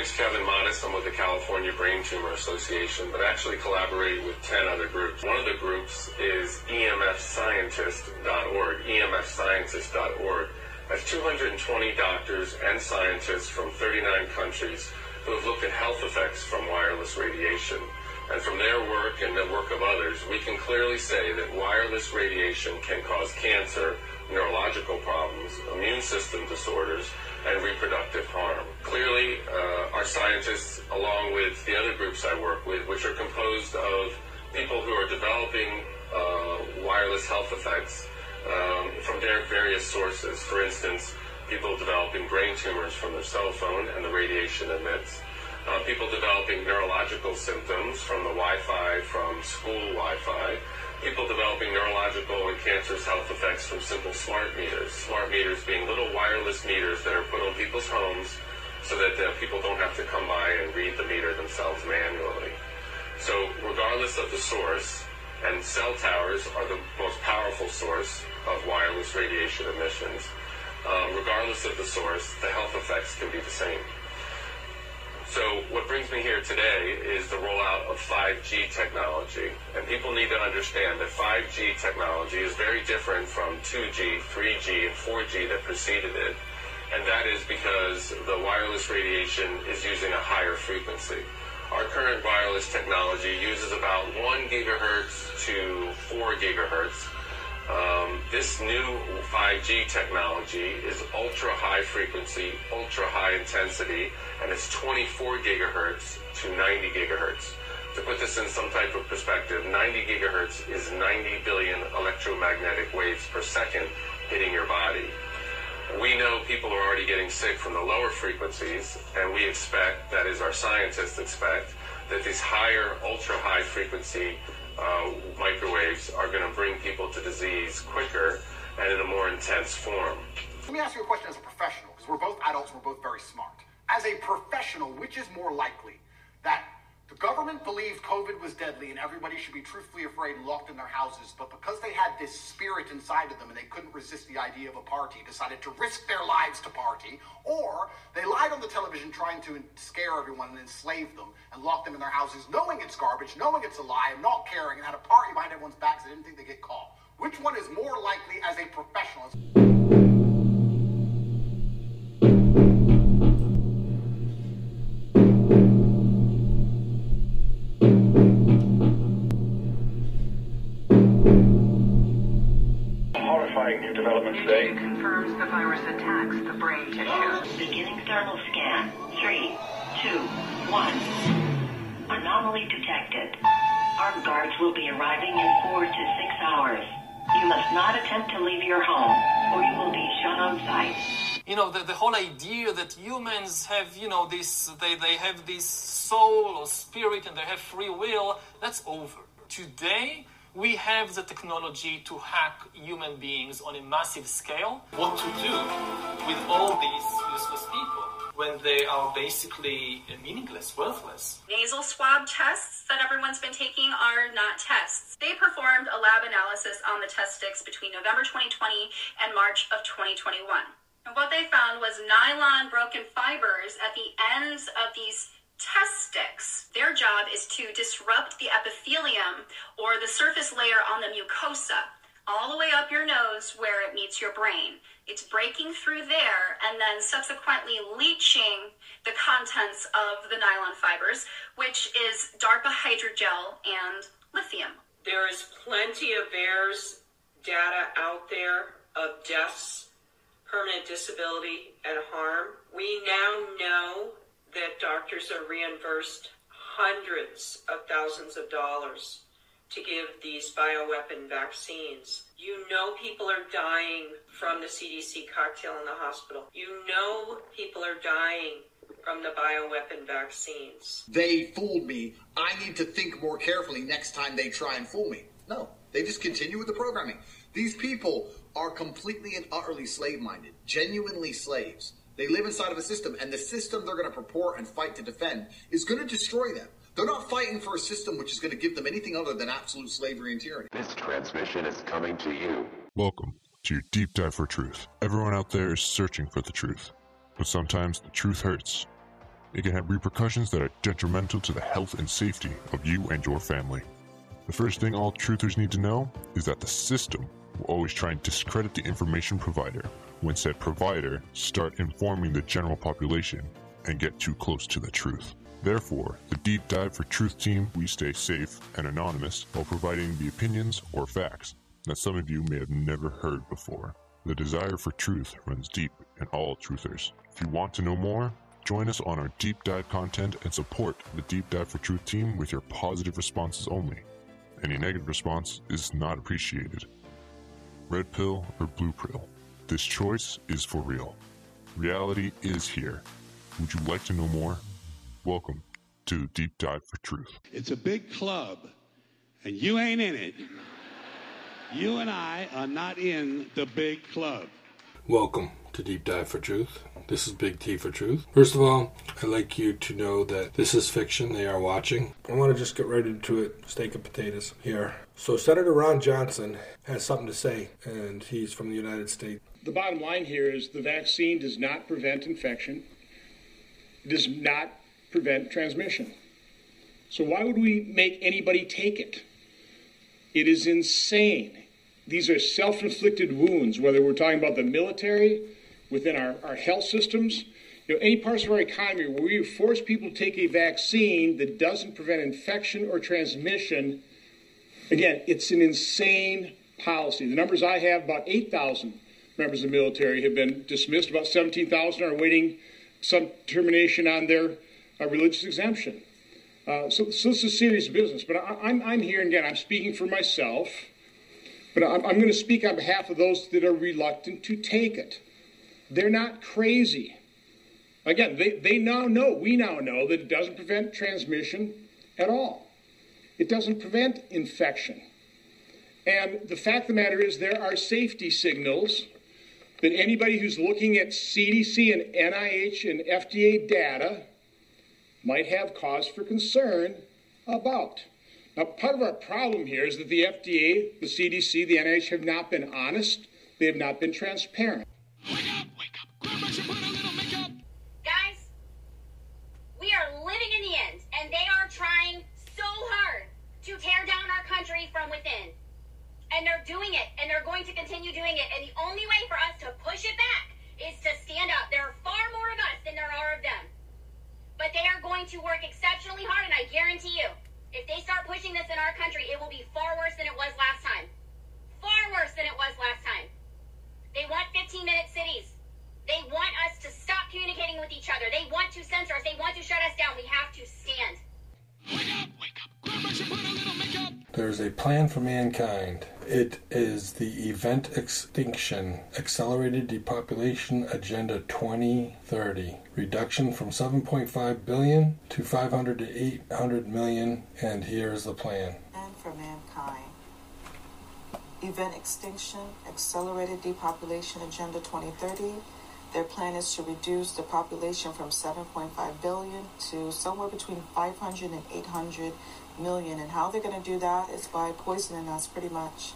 name's Kevin Mottus. I'm with the California Brain Tumor Association, but actually collaborating with 10 other groups. One of the groups is emfscientist.org, emfscientist.org. That's 220 doctors and scientists from 39 countries who have looked at health effects from wireless radiation. And from their work and the work of others, we can clearly say that wireless radiation can cause cancer, neurological problems, immune system disorders, and reproductive harm. Clearly, uh, our scientists, along with the other groups I work with, which are composed of people who are developing uh, wireless health effects um, from their various sources. For instance, people developing brain tumors from their cell phone and the radiation emits. Uh, people developing neurological symptoms from the Wi-Fi, from school Wi-Fi people developing neurological and cancerous health effects from simple smart meters. Smart meters being little wireless meters that are put on people's homes so that uh, people don't have to come by and read the meter themselves manually. So regardless of the source, and cell towers are the most powerful source of wireless radiation emissions, um, regardless of the source, the health effects can be the same. So what brings me here today is the rollout of 5G technology. And people need to understand that 5G technology is very different from 2G, 3G, and 4G that preceded it. And that is because the wireless radiation is using a higher frequency. Our current wireless technology uses about 1 gigahertz to 4 gigahertz um, this new 5G technology is ultra high frequency, ultra high intensity, and it's 24 gigahertz to 90 gigahertz. To put this in some type of perspective, 90 gigahertz is 90 billion electromagnetic waves per second hitting your body. We know people are already getting sick from the lower frequencies, and we expect, that is, our scientists expect, that these higher, ultra high frequency uh, microwaves are going to bring people to disease quicker and in a more intense form. Let me ask you a question as a professional, because we're both adults, we're both very smart. As a professional, which is more likely that the government believed COVID was deadly and everybody should be truthfully afraid and locked in their houses, but because they had this spirit inside of them and they couldn't resist the idea of a party, decided to risk their lives to party, or they lied on the television trying to scare everyone and enslave them and lock them in their houses, knowing it's garbage, knowing it's a lie, and not caring, and had a party behind everyone's backs they didn't think they'd get caught. Which one is more likely as a professional? Today confirms the virus attacks the brain tissue. Beginning thermal scan. Three, two, one. Anomaly detected. Armed guards will be arriving in four to six hours. You must not attempt to leave your home, or you will be shot on sight. You know, the, the whole idea that humans have, you know, this, they, they have this soul or spirit and they have free will, that's over. Today, we have the technology to hack human beings on a massive scale. What to do with all these useless people when they are basically meaningless, worthless? Nasal swab tests that everyone's been taking are not tests. They performed a lab analysis on the test sticks between November 2020 and March of 2021. And what they found was nylon broken fibers at the ends of these test sticks. Their job is to disrupt the epithelium or the surface layer on the mucosa all the way up your nose where it meets your brain. It's breaking through there and then subsequently leaching the contents of the nylon fibers, which is DARPA hydrogel and lithium. There is plenty of VAERS data out there of deaths, permanent disability, and harm. We now know that doctors are reimbursed hundreds of thousands of dollars to give these bioweapon vaccines. You know people are dying from the CDC cocktail in the hospital. You know people are dying from the bioweapon vaccines. They fooled me. I need to think more carefully next time they try and fool me. No, they just continue with the programming. These people are completely and utterly slave minded, genuinely slaves. They live inside of a system, and the system they're going to purport and fight to defend is going to destroy them. They're not fighting for a system which is going to give them anything other than absolute slavery and tyranny. This transmission is coming to you. Welcome to your deep dive for truth. Everyone out there is searching for the truth, but sometimes the truth hurts. it can have repercussions that are detrimental to the health and safety of you and your family. The first thing all truthers need to know is that the system will always try and discredit the information provider when said provider start informing the general population and get too close to the truth. Therefore, the Deep Dive for Truth team, we stay safe and anonymous while providing the opinions or facts that some of you may have never heard before. The desire for truth runs deep in all truthers. If you want to know more, join us on our deep dive content and support the Deep Dive for Truth team with your positive responses only. Any negative response is not appreciated. Red pill or blue pill? This choice is for real. Reality is here. Would you like to know more? Welcome to Deep Dive for Truth. It's a big club, and you ain't in it. You and I are not in the big club. Welcome to Deep Dive for Truth. This is Big T for Truth. First of all, I'd like you to know that this is fiction. They are watching. I want to just get right into it. Steak and potatoes here. So, Senator Ron Johnson has something to say, and he's from the United States. The bottom line here is the vaccine does not prevent infection, it does not prevent transmission. So, why would we make anybody take it? It is insane. These are self inflicted wounds, whether we're talking about the military, within our, our health systems, you know, any parts of our economy where we force people to take a vaccine that doesn't prevent infection or transmission, again, it's an insane policy. The numbers I have about 8,000 members of the military have been dismissed, about 17,000 are awaiting some termination on their uh, religious exemption. Uh, so, so this is serious business. But I, am I'm, I'm here, again, I'm speaking for myself, but I'm, I'm going to speak on behalf of those that are reluctant to take it. They're not crazy. Again, they, they now know, we now know, that it doesn't prevent transmission at all. It doesn't prevent infection. And the fact of the matter is, there are safety signals that anybody who's looking at CDC and NIH and FDA data might have cause for concern about. Now, part of our problem here is that the FDA, the CDC, the NIH have not been honest, they have not been transparent. Wake up, wake up, grandma should put a little makeup. Guys, we are living in the end, and they are trying so hard to tear down our country from within. And they're doing it, and they're going to continue doing it. And the only way for us to push it back is to stand up. There are far more of us than there are of them. But they are going to work exceptionally hard, and I guarantee you, if they start pushing this in our country, it will be far worse than it was last time. Far worse than it was last time. They want 15 minute cities. They want us to stop communicating with each other. They want to censor us. They want to shut us down. We have to stand. Wake up, wake up. There's a plan for mankind. It is the Event Extinction Accelerated Depopulation Agenda 2030. Reduction from 7.5 billion to 500 to 800 million. And here's the plan. And for mankind. Event Extinction Accelerated Depopulation Agenda 2030. Their plan is to reduce the population from 7.5 billion to somewhere between 500 and 800 million. And how they're going to do that is by poisoning us pretty much.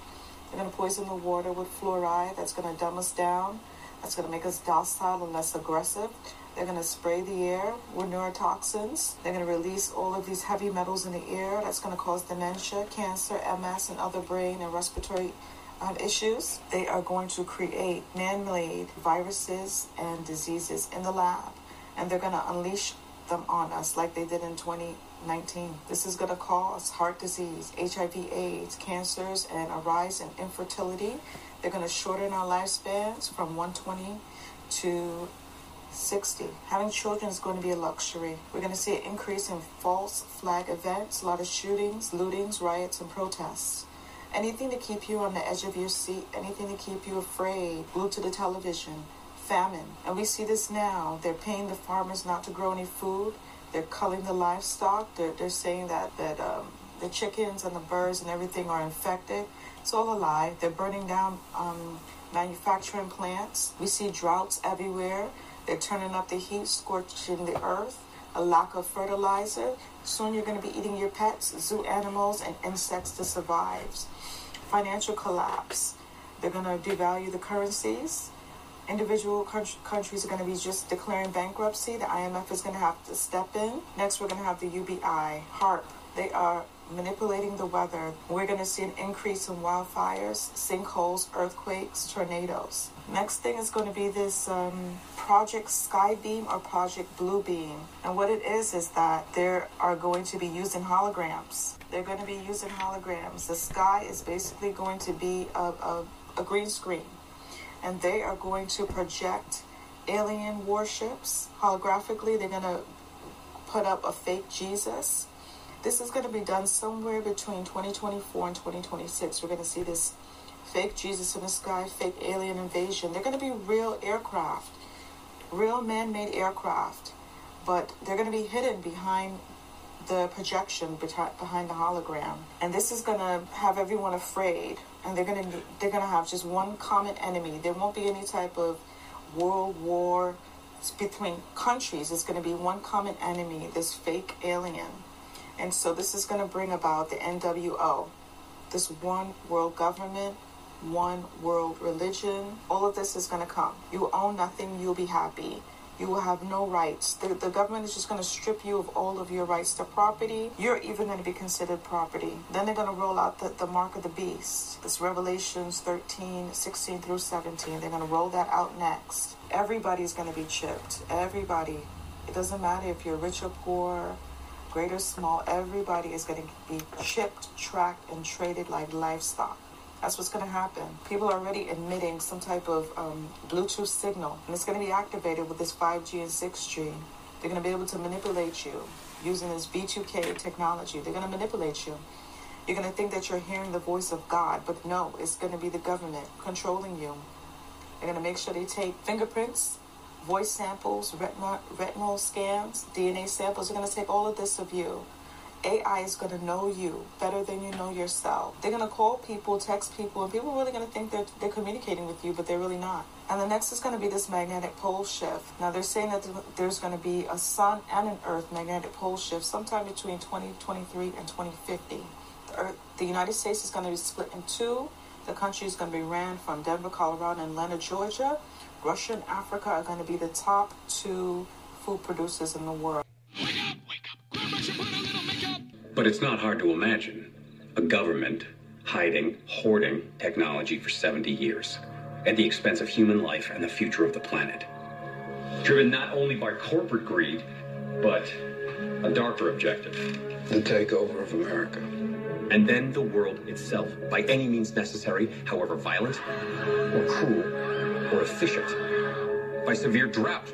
They're going to poison the water with fluoride. That's going to dumb us down. That's going to make us docile and less aggressive. They're going to spray the air with neurotoxins. They're going to release all of these heavy metals in the air. That's going to cause dementia, cancer, MS, and other brain and respiratory um, issues. They are going to create man made viruses and diseases in the lab. And they're going to unleash them on us like they did in 20. 19. This is going to cause heart disease, HIV, AIDS, cancers, and a rise in infertility. They're going to shorten our lifespans from 120 to 60. Having children is going to be a luxury. We're going to see an increase in false flag events, a lot of shootings, lootings, riots, and protests. Anything to keep you on the edge of your seat, anything to keep you afraid, glued to the television, famine. And we see this now. They're paying the farmers not to grow any food. They're culling the livestock. They're, they're saying that, that um, the chickens and the birds and everything are infected. It's all a lie. They're burning down um, manufacturing plants. We see droughts everywhere. They're turning up the heat, scorching the earth. A lack of fertilizer. Soon you're going to be eating your pets, zoo animals, and insects to survive. Financial collapse. They're going to devalue the currencies. Individual countries are going to be just declaring bankruptcy. The IMF is going to have to step in. Next, we're going to have the UBI, HAARP. They are manipulating the weather. We're going to see an increase in wildfires, sinkholes, earthquakes, tornadoes. Next thing is going to be this um, Project Skybeam or Project Bluebeam. And what it is is that they are going to be using holograms. They're going to be using holograms. The sky is basically going to be a, a, a green screen. And they are going to project alien warships holographically. They're going to put up a fake Jesus this is going to be done somewhere between 2024 and 2026. We're going to see this fake Jesus in the sky, fake alien invasion. They're going to be real aircraft, real man made aircraft, but they're going to be hidden behind the projection behind the hologram and this is going to have everyone afraid and they're to they're to have just one common enemy there won't be any type of world war between countries it's to be one common enemy this fake alien and so this is to bring about the NWO, this one world government, one world religion. All of this is to come. You own nothing, you'll be happy. You will have no rights. The, the government is just going to strip you of all of your rights to property. You're even going to be considered property. Then they're going to roll out the, the mark of the beast. This Revelations 13, 16 through 17. They're going to roll that out next. Everybody's going to be chipped. Everybody. It doesn't matter if you're rich or poor great or small, everybody is going to be chipped, tracked, and traded like livestock. That's what's going to happen. People are already emitting some type of um, Bluetooth signal, and it's going to be activated with this 5G and 6G. They're going to be able to manipulate you using this V2K technology. They're going to manipulate you. You're going to think that you're hearing the voice of God, but no, it's going to be the government controlling you. They're going to make sure they take fingerprints, voice samples, retinal, retinal scans, DNA samples. They're going to take all of this of you. AI is going to know you better than you know yourself. They're going to call people, text people, and people are really going to think they're, they're communicating with you, but they're really not. And the next is going to be this magnetic pole shift. Now, they're saying that there's going to be a sun and an earth magnetic pole shift sometime between 2023 and 2050. The, earth, the United States is going to be split in two. The country is going to be ran from Denver, Colorado, and Atlanta, Georgia. Russia and Africa are going to be the top two food producers in the world. But it's not hard to imagine a government hiding, hoarding technology for 70 years at the expense of human life and the future of the planet. Driven not only by corporate greed, but a darker objective the takeover of America. And then the world itself, by any means necessary, however violent or cruel or efficient. By severe drought,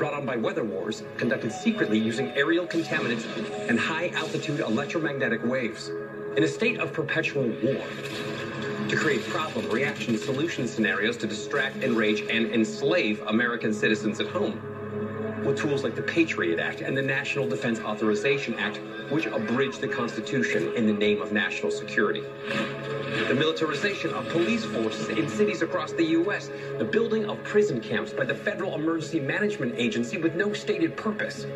brought on by weather wars conducted secretly using aerial contaminants and high altitude electromagnetic waves. In a state of perpetual war. To create problem, reaction, solution scenarios to distract, enrage, and enslave American citizens at home with tools like the Patriot Act and the National Defense Authorization Act, which abridge the Constitution in the name of national security. The militarization of police forces in cities across the U.S., the building of prison camps by the Federal Emergency Management Agency with no stated purpose.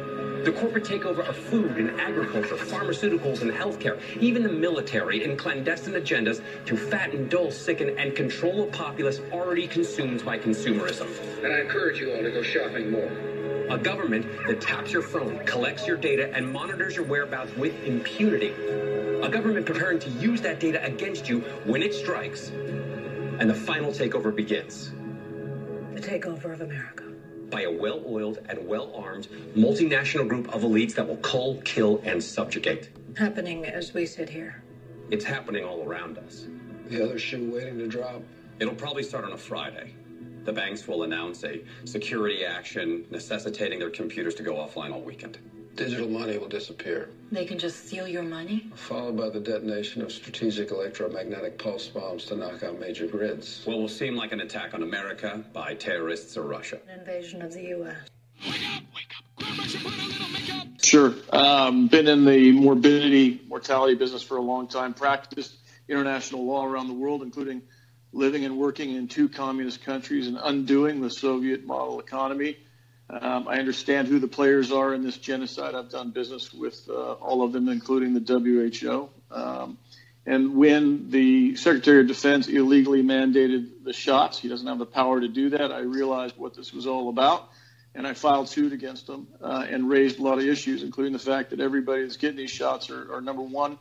The corporate takeover of food and agriculture, pharmaceuticals and healthcare, even the military in clandestine agendas to fatten, dull, sicken, and control a populace already consumed by consumerism. And I encourage you all to go shopping more. A government that taps your phone, collects your data, and monitors your whereabouts with impunity. A government preparing to use that data against you when it strikes. And the final takeover begins. The takeover of America. By a well oiled and well armed multinational group of elites that will cull, kill, and subjugate. Happening as we sit here. It's happening all around us. The other shoe waiting to drop. It'll probably start on a Friday the banks will announce a security action necessitating their computers to go offline all weekend. Digital money will disappear. They can just steal your money? Followed by the detonation of strategic electromagnetic pulse bombs to knock out major grids. What will seem like an attack on America by terrorists or Russia. An invasion of the U.S. Wake up, wake up. Sure. Um, been in the morbidity, mortality business for a long time. Practiced international law around the world, including living and working in two communist countries and undoing the Soviet model economy. Um, I understand who the players are in this genocide. I've done business with uh, all of them, including the WHO. Um, And when the Secretary of Defense illegally mandated the shots, he doesn't have the power to do that. I realized what this was all about, and I filed suit against him uh, and raised a lot of issues, including the fact that everybody that's getting these shots are, are number one,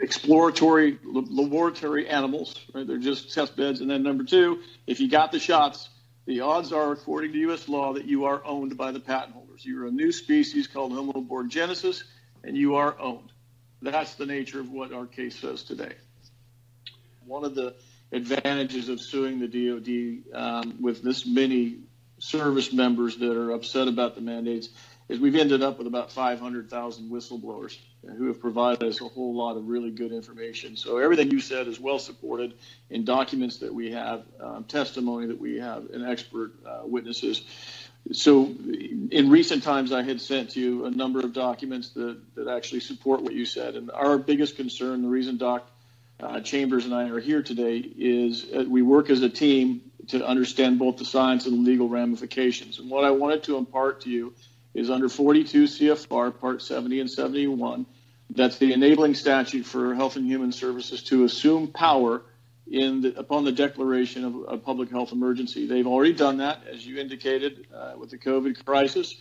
exploratory laboratory animals, right? They're just test beds. And then number two, if you got the shots, the odds are, according to U.S. law, that you are owned by the patent holders. You're a new species called Homo borgenesis, and you are owned. That's the nature of what our case says today. One of the advantages of suing the DoD um, with this many service members that are upset about the mandates is we've ended up with about 500,000 whistleblowers who have provided us a whole lot of really good information. So everything you said is well supported in documents that we have, um, testimony that we have, and expert uh, witnesses. So in recent times, I had sent you a number of documents that, that actually support what you said. And our biggest concern, the reason Doc uh, Chambers and I are here today, is uh, we work as a team to understand both the science and the legal ramifications. And what I wanted to impart to you is under 42 CFR Part 70 and 71. That's the enabling statute for Health and Human Services to assume power in the, upon the declaration of a public health emergency. They've already done that, as you indicated, uh, with the COVID crisis.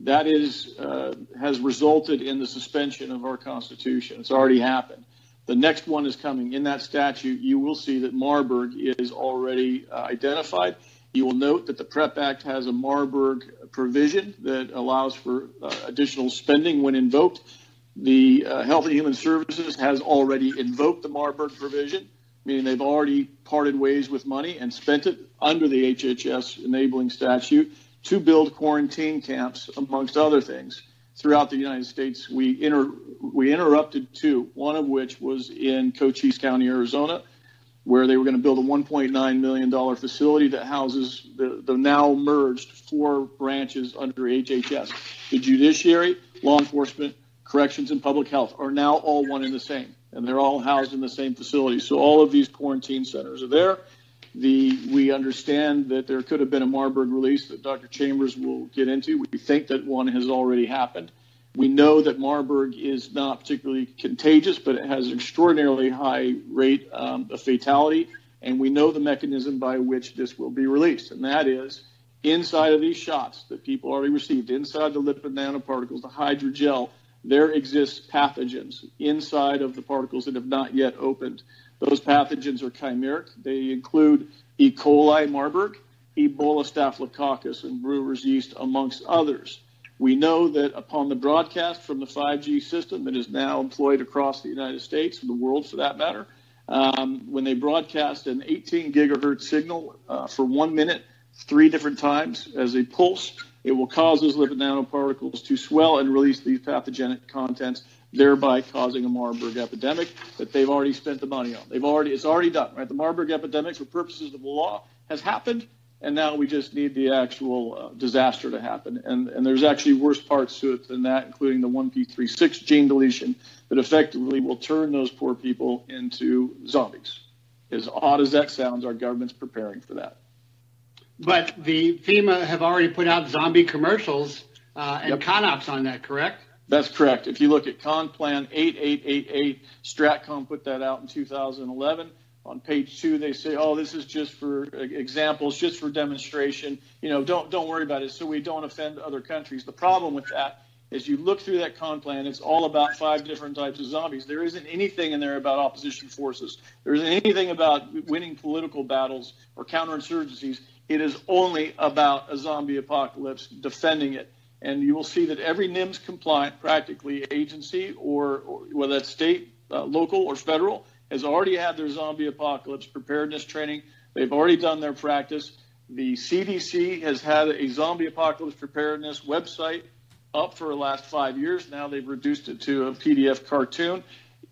That is uh, has resulted in the suspension of our Constitution. It's already happened. The next one is coming. In that statute, you will see that Marburg is already uh, identified. You will note that the PREP Act has a Marburg provision that allows for uh, additional spending when invoked. The uh, Health and Human Services has already invoked the Marburg provision, meaning they've already parted ways with money and spent it under the HHS enabling statute to build quarantine camps, amongst other things, throughout the United States. We, inter- we interrupted two, one of which was in Cochise County, Arizona, where they were going to build a $1.9 million facility that houses the, the now merged four branches under HHS. The judiciary, law enforcement, corrections, and public health are now all one and the same, and they're all housed in the same facility. So all of these quarantine centers are there. The, we understand that there could have been a Marburg release that Dr. Chambers will get into. We think that one has already happened. We know that Marburg is not particularly contagious, but it has an extraordinarily high rate um, of fatality. And we know the mechanism by which this will be released, and that is inside of these shots that people already received, inside the lipid nanoparticles, the hydrogel, there exists pathogens inside of the particles that have not yet opened. Those pathogens are chimeric. They include E. coli Marburg, Ebola staphylococcus, and brewer's yeast, amongst others. We know that upon the broadcast from the 5G system that is now employed across the United States and the world for that matter, um, when they broadcast an 18 gigahertz signal uh, for one minute, three different times as a pulse, it will cause those lipid nanoparticles to swell and release these pathogenic contents, thereby causing a Marburg epidemic that they've already spent the money on. They've already it's already done, right? The Marburg epidemic, for purposes of the law, has happened and now we just need the actual uh, disaster to happen. And, and there's actually worse parts to it than that, including the 1p36 gene deletion that effectively will turn those poor people into zombies. As odd as that sounds, our government's preparing for that. But the FEMA have already put out zombie commercials uh, and yep. CONOPS on that, correct? That's correct. If you look at ConPlan 8888, Stratcom put that out in 2011 on page two they say oh this is just for examples just for demonstration. You know don't don't worry about it so we don't offend other countries. The problem with that is you look through that con plan it's all about five different types of zombies. There isn't anything in there about opposition forces. There isn't anything about winning political battles or counterinsurgencies. It is only about a zombie apocalypse defending it. And you will see that every NIMS compliant practically agency or, or whether that's state uh, local or federal has already had their zombie apocalypse preparedness training. They've already done their practice. The CDC has had a zombie apocalypse preparedness website up for the last five years. Now they've reduced it to a PDF cartoon.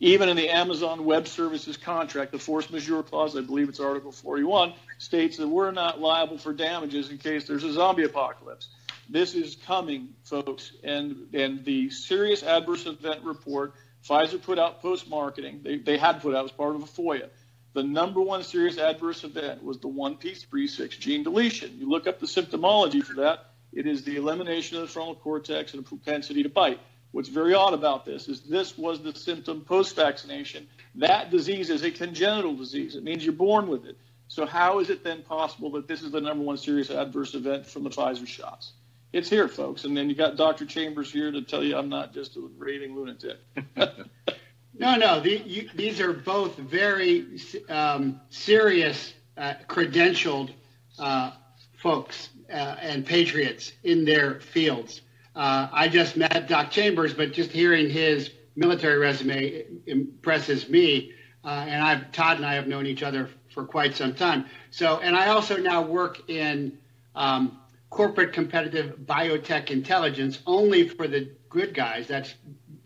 Even in the Amazon Web Services contract, the force majeure clause, I believe it's Article 41, states that we're not liable for damages in case there's a zombie apocalypse. This is coming, folks, and and the serious adverse event report Pfizer put out post marketing. They, they had put out as part of a FOIA. The number one serious adverse event was the 1p36 gene deletion. You look up the symptomology for that, it is the elimination of the frontal cortex and a propensity to bite. What's very odd about this is this was the symptom post vaccination. That disease is a congenital disease. It means you're born with it. So, how is it then possible that this is the number one serious adverse event from the Pfizer shots? It's here, folks. And then you got Dr. Chambers here to tell you I'm not just a raving lunatic. no, no. The, you, these are both very um, serious, uh, credentialed uh, folks uh, and patriots in their fields. Uh, I just met Doc Chambers, but just hearing his military resume impresses me. Uh, and I've Todd and I have known each other for quite some time. So, and I also now work in um, corporate competitive biotech intelligence only for the good guys. That's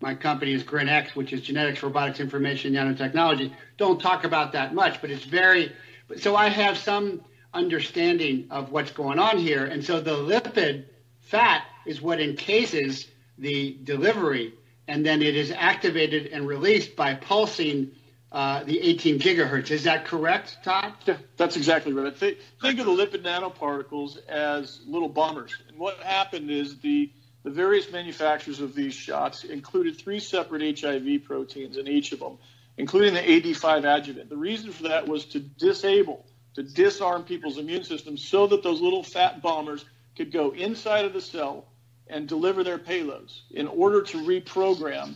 my company is GRINX, which is genetics, robotics, information, nanotechnology. Don't talk about that much, but it's very. So I have some understanding of what's going on here, and so the lipid fat is what encases the delivery, and then it is activated and released by pulsing uh, the 18 gigahertz. Is that correct, Todd? Yeah, that's exactly right. Think, think of the lipid nanoparticles as little bombers. And what happened is the the various manufacturers of these shots included three separate HIV proteins in each of them, including the AD5 adjuvant. The reason for that was to disable, to disarm people's immune systems so that those little fat bombers could go inside of the cell and deliver their payloads in order to reprogram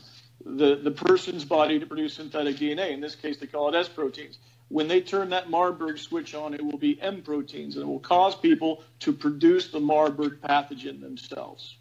the, the person's body to produce synthetic DNA. In this case, they call it S proteins. When they turn that Marburg switch on, it will be M proteins, and it will cause people to produce the Marburg pathogen themselves.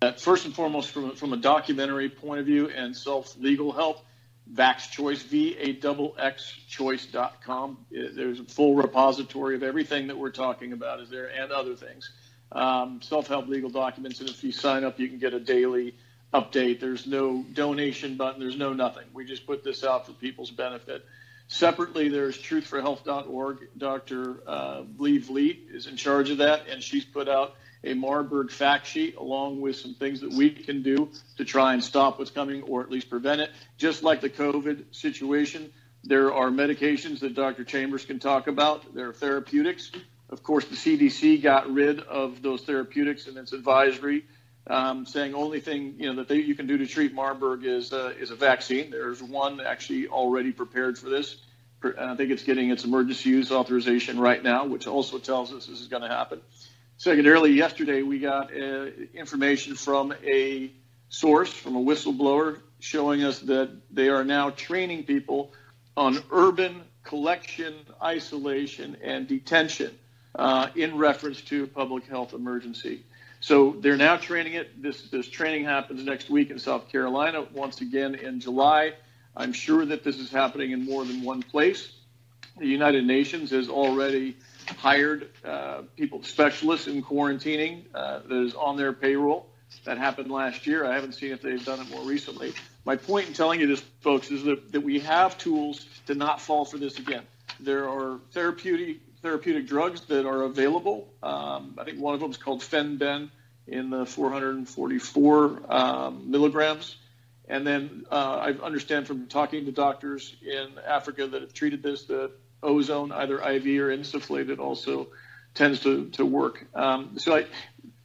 That first and foremost, from, from a documentary point of view and self legal help, Vax Choice, V A X X Choice.com. There's a full repository of everything that we're talking about is there and other things. Um, self help legal documents, and if you sign up, you can get a daily update. There's no donation button. There's no nothing. We just put this out for people's benefit. Separately, there's truthforhealth.org. Dr. Uh, Lee Vliet is in charge of that, and she's put out a Marburg fact sheet along with some things that we can do to try and stop what's coming or at least prevent it. Just like the COVID situation, there are medications that Dr. Chambers can talk about. There are therapeutics. Of course, the CDC got rid of those therapeutics in its advisory um, saying only thing you know that they, you can do to treat Marburg is uh, is a vaccine. There's one actually already prepared for this. I think it's getting its emergency use authorization right now, which also tells us this is going to happen. Secondarily, yesterday we got uh, information from a source, from a whistleblower, showing us that they are now training people on urban collection, isolation, and detention uh, in reference to public health emergency. So they're now training it. This this training happens next week in South Carolina. Once again in July. I'm sure that this is happening in more than one place. The United Nations has already hired uh, people, specialists in quarantining uh, that is on their payroll. That happened last year. I haven't seen if they've done it more recently. My point in telling you this, folks, is that, that we have tools to not fall for this again. There are therapeutic therapeutic drugs that are available. Um, I think one of them is called Fen-Phen in the 444 um, milligrams. And then uh, I understand from talking to doctors in Africa that have treated this that ozone, either IV or insufflated, also tends to, to work. Um, so I,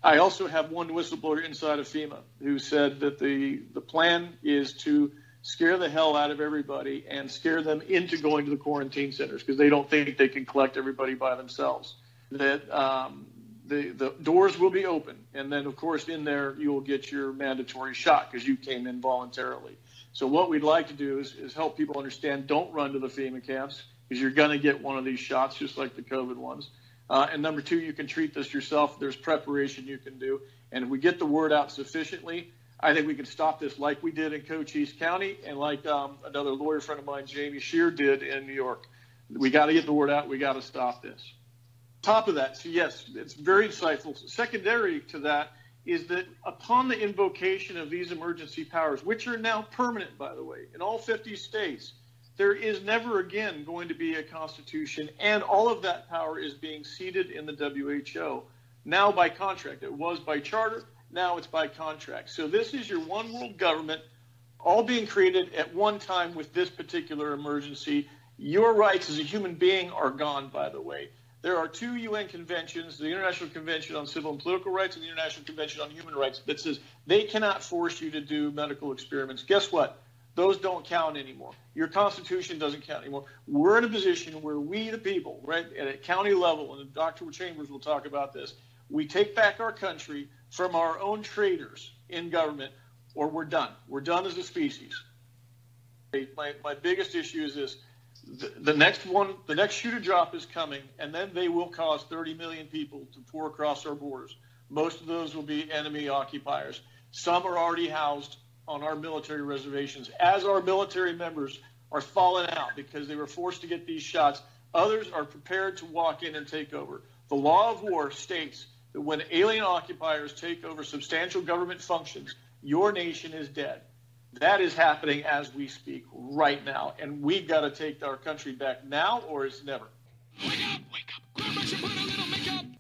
I also have one whistleblower inside of FEMA who said that the, the plan is to scare the hell out of everybody and scare them into going to the quarantine centers because they don't think they can collect everybody by themselves. That um, the the doors will be open, and then of course in there you will get your mandatory shot because you came in voluntarily. So what we'd like to do is, is help people understand: don't run to the FEMA camps because you're going to get one of these shots, just like the COVID ones. Uh, and number two, you can treat this yourself. There's preparation you can do, and if we get the word out sufficiently, I think we can stop this like we did in Cochise County and like um, another lawyer friend of mine, Jamie Shear, did in New York. We got to get the word out. We got to stop this. Top of that, so yes, it's very insightful. Secondary to that is that upon the invocation of these emergency powers, which are now permanent, by the way, in all 50 states, there is never again going to be a constitution, and all of that power is being ceded in the WHO now by contract. It was by charter, now it's by contract. So this is your one world government, all being created at one time with this particular emergency. Your rights as a human being are gone, by the way. There are two UN conventions, the International Convention on Civil and Political Rights and the International Convention on Human Rights, that says they cannot force you to do medical experiments. Guess what? Those don't count anymore. Your Constitution doesn't count anymore. We're in a position where we, the people, right, at a county level, and Dr. Chambers will talk about this, we take back our country from our own traitors in government, or we're done. We're done as a species. My, my biggest issue is this the, next one, the next shooter drop is coming, and then they will cause 30 million people to pour across our borders. Most of those will be enemy occupiers. Some are already housed on our military reservations, as our military members are falling out because they were forced to get these shots. Others are prepared to walk in and take over. The law of war states that when alien occupiers take over substantial government functions, your nation is dead. That is happening as we speak right now. And we've got to take our country back now or it's never.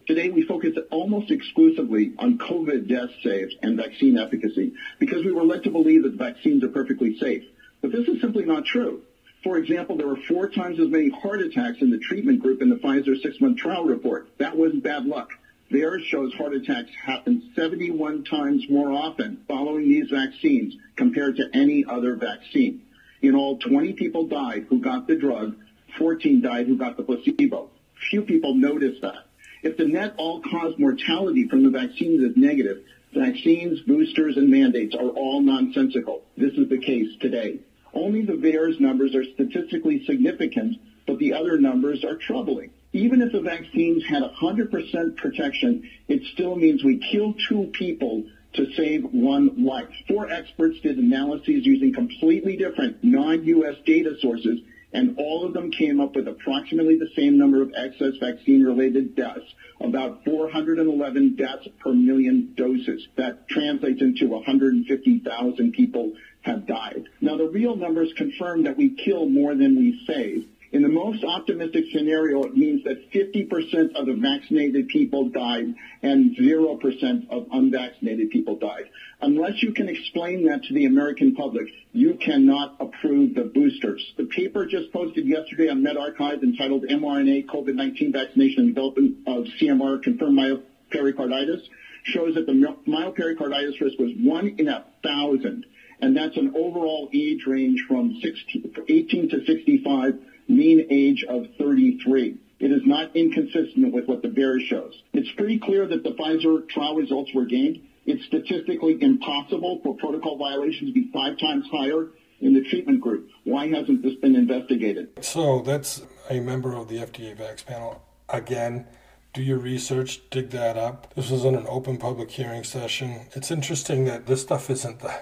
Today, we focus almost exclusively on COVID death saves and vaccine efficacy because we were led to believe that vaccines are perfectly safe. But this is simply not true. For example, there were four times as many heart attacks in the treatment group in the Pfizer six-month trial report. That wasn't bad luck. Theirs shows heart attacks happen 71 times more often following these vaccines compared to any other vaccine. In all, 20 people died who got the drug, 14 died who got the placebo. Few people notice that. If the net all-cause mortality from the vaccines is negative, vaccines, boosters, and mandates are all nonsensical. This is the case today. Only the VAERS numbers are statistically significant, but the other numbers are troubling. Even if the vaccines had 100% protection, it still means we kill two people to save one life. Four experts did analyses using completely different non-U.S. data sources, and all of them came up with approximately the same number of excess vaccine-related deaths, about 411 deaths per million doses. That translates into 150,000 people have died. Now, the real numbers confirm that we kill more than we save. In the most optimistic scenario, it means that 50% of the vaccinated people died and 0% of unvaccinated people died. Unless you can explain that to the American public, you cannot approve the boosters. The paper just posted yesterday on medRxiv entitled mRNA COVID-19 Vaccination and Development of CMR Confirmed Myopericarditis shows that the myopericarditis risk was one in a thousand. And that's an overall age range from 16, 18 to 65 mean age of 33. It is not inconsistent with what the VAERS shows. It's pretty clear that the Pfizer trial results were gained. It's statistically impossible for protocol violations to be five times higher in the treatment group. Why hasn't this been investigated? So that's a member of the FDA VAX panel. Again, do your research, dig that up. This was in an open public hearing session. It's interesting that this stuff isn't the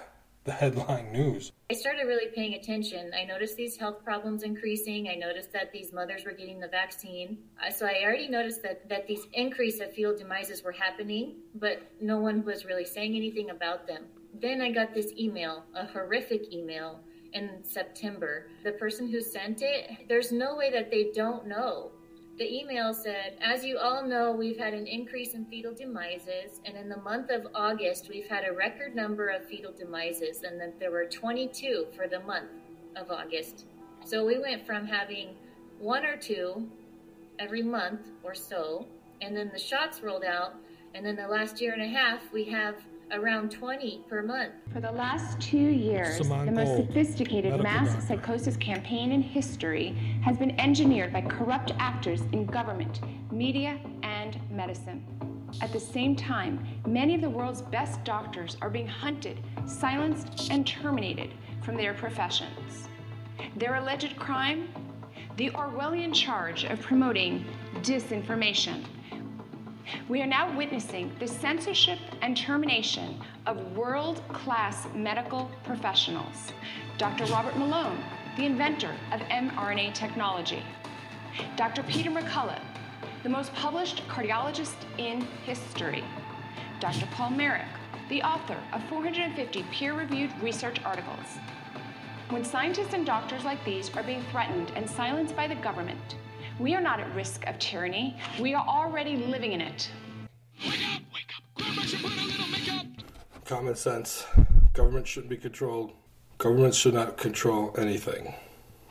the headline news. I started really paying attention. I noticed these health problems increasing. I noticed that these mothers were getting the vaccine. So I already noticed that, that these increase of fetal demises were happening, but no one was really saying anything about them. Then I got this email, a horrific email in September. The person who sent it, there's no way that they don't know the email said, As you all know, we've had an increase in fetal demises, and in the month of August, we've had a record number of fetal demises, and that there were 22 for the month of August. So we went from having one or two every month or so, and then the shots rolled out, and then the last year and a half, we have around 20 per month. For the last two years, the most sophisticated mass psychosis campaign in history has been engineered by corrupt actors in government, media, and medicine. At the same time, many of the world's best doctors are being hunted, silenced, and terminated from their professions. Their alleged crime? The Orwellian charge of promoting disinformation we are now witnessing the censorship and termination of world class medical professionals. Dr. Robert Malone, the inventor of mRNA technology. Dr. Peter McCullough, the most published cardiologist in history. Dr. Paul Marik, the author of 450 peer reviewed research articles. When scientists and doctors like these are being threatened and silenced by the government, we are not at risk of tyranny. We are already living in it. Wake up, wake up. Common sense. Government shouldn't be controlled. Governments should not control anything.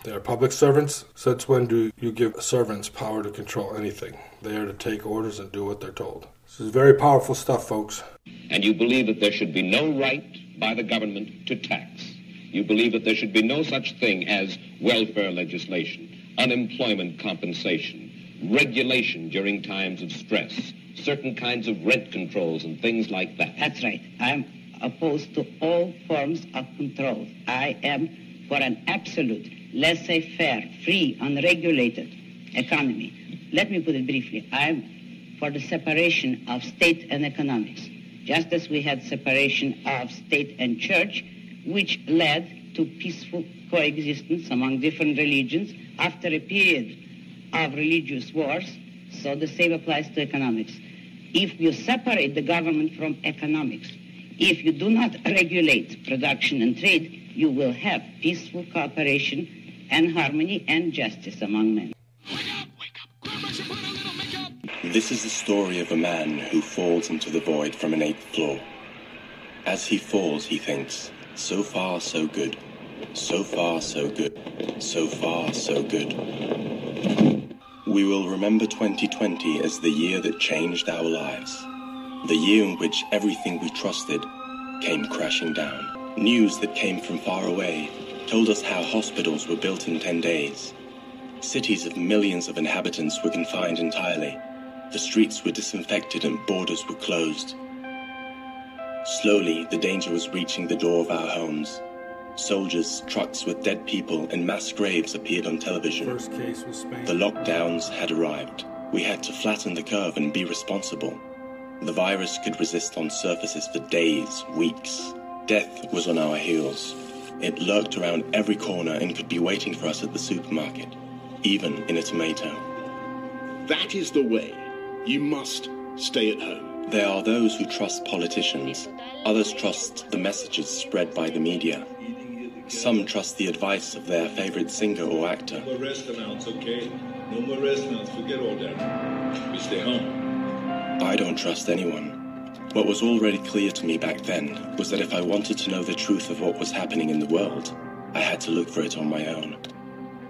They are public servants. Since when do you give servants power to control anything? They are to take orders and do what they're told. This is very powerful stuff, folks. And you believe that there should be no right by the government to tax. You believe that there should be no such thing as welfare legislation, unemployment compensation, regulation during times of stress, certain kinds of rent controls and things like that. That's right. I'm opposed to all forms of control. I am for an absolute laissez-faire, free, unregulated economy. Let me put it briefly. I'm for the separation of state and economics, just as we had separation of state and church, which led to peaceful coexistence among different religions after a period of religious wars. So the same applies to economics. If you separate the government from economics, if you do not regulate production and trade, you will have peaceful cooperation and harmony and justice among men. This is the story of a man who falls into the void from an eighth floor. As he falls, he thinks, so far, so good. So far, so good. So far, so good. We will remember 2020 as the year that changed our lives. The year in which everything we trusted came crashing down. News that came from far away told us how hospitals were built in 10 days. Cities of millions of inhabitants were confined entirely. The streets were disinfected and borders were closed. Slowly, the danger was reaching the door of our homes. Soldiers, trucks with dead people, and mass graves appeared on television. First case was Spain. The lockdowns had arrived. We had to flatten the curve and be responsible. The virus could resist on surfaces for days, weeks. Death was on our heels. It lurked around every corner and could be waiting for us at the supermarket, even in a tomato. That is the way. You must stay at home. There are those who trust politicians. Others trust the messages spread by the media. Some trust the advice of their favorite singer or actor. No more restaurants, okay? No more restaurants. Forget all that. We stay home. I don't trust anyone. What was already clear to me back then was that if I wanted to know the truth of what was happening in the world, I had to look for it on my own.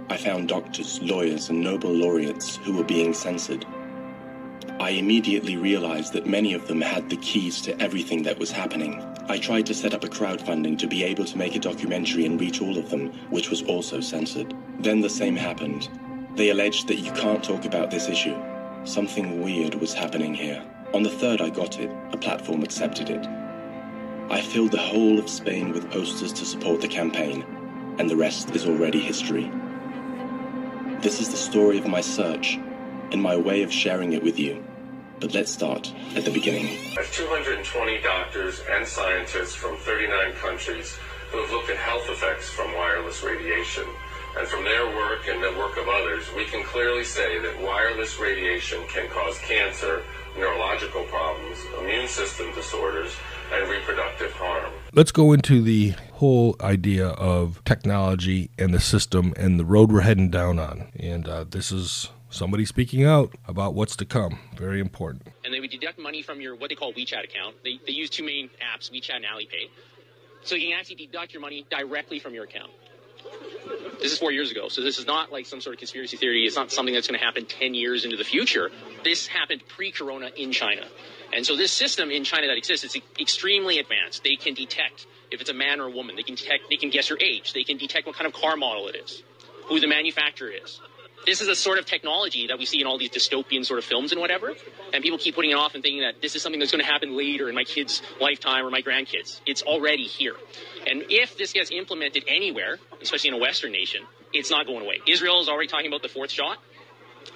I found doctors, lawyers, and Nobel laureates who were being censored. I immediately realized that many of them had the keys to everything that was happening. I tried to set up a crowdfunding to be able to make a documentary and reach all of them, which was also censored. Then the same happened. They alleged that you can't talk about this issue. Something weird was happening here. On the third I got it, a platform accepted it. I filled the whole of Spain with posters to support the campaign, and the rest is already history. This is the story of my search and my way of sharing it with you. But let's start at the beginning. There's 220 doctors and scientists from 39 countries who have looked at health effects from wireless radiation. And from their work and the work of others, we can clearly say that wireless radiation can cause cancer, neurological problems, immune system disorders, and reproductive harm. Let's go into the whole idea of technology and the system and the road we're heading down on. And uh, this is somebody speaking out about what's to come. Very important. And they would deduct money from your what they call WeChat account. They, they use two main apps, WeChat and Alipay. So you can actually deduct your money directly from your account. This is four years ago, so this is not like some sort of conspiracy theory. It's not something that's going to happen 10 years into the future. This happened pre corona in China. And so this system in China that exists is extremely advanced. They can detect if it's a man or a woman. They can detect, they can guess your age. They can detect what kind of car model it is, who the manufacturer is. This is a sort of technology that we see in all these dystopian sort of films and whatever. And people keep putting it off and thinking that this is something that's going to happen later in my kid's lifetime or my grandkids. It's already here. And if this gets implemented anywhere, especially in a Western nation, it's not going away. Israel is already talking about the fourth shot.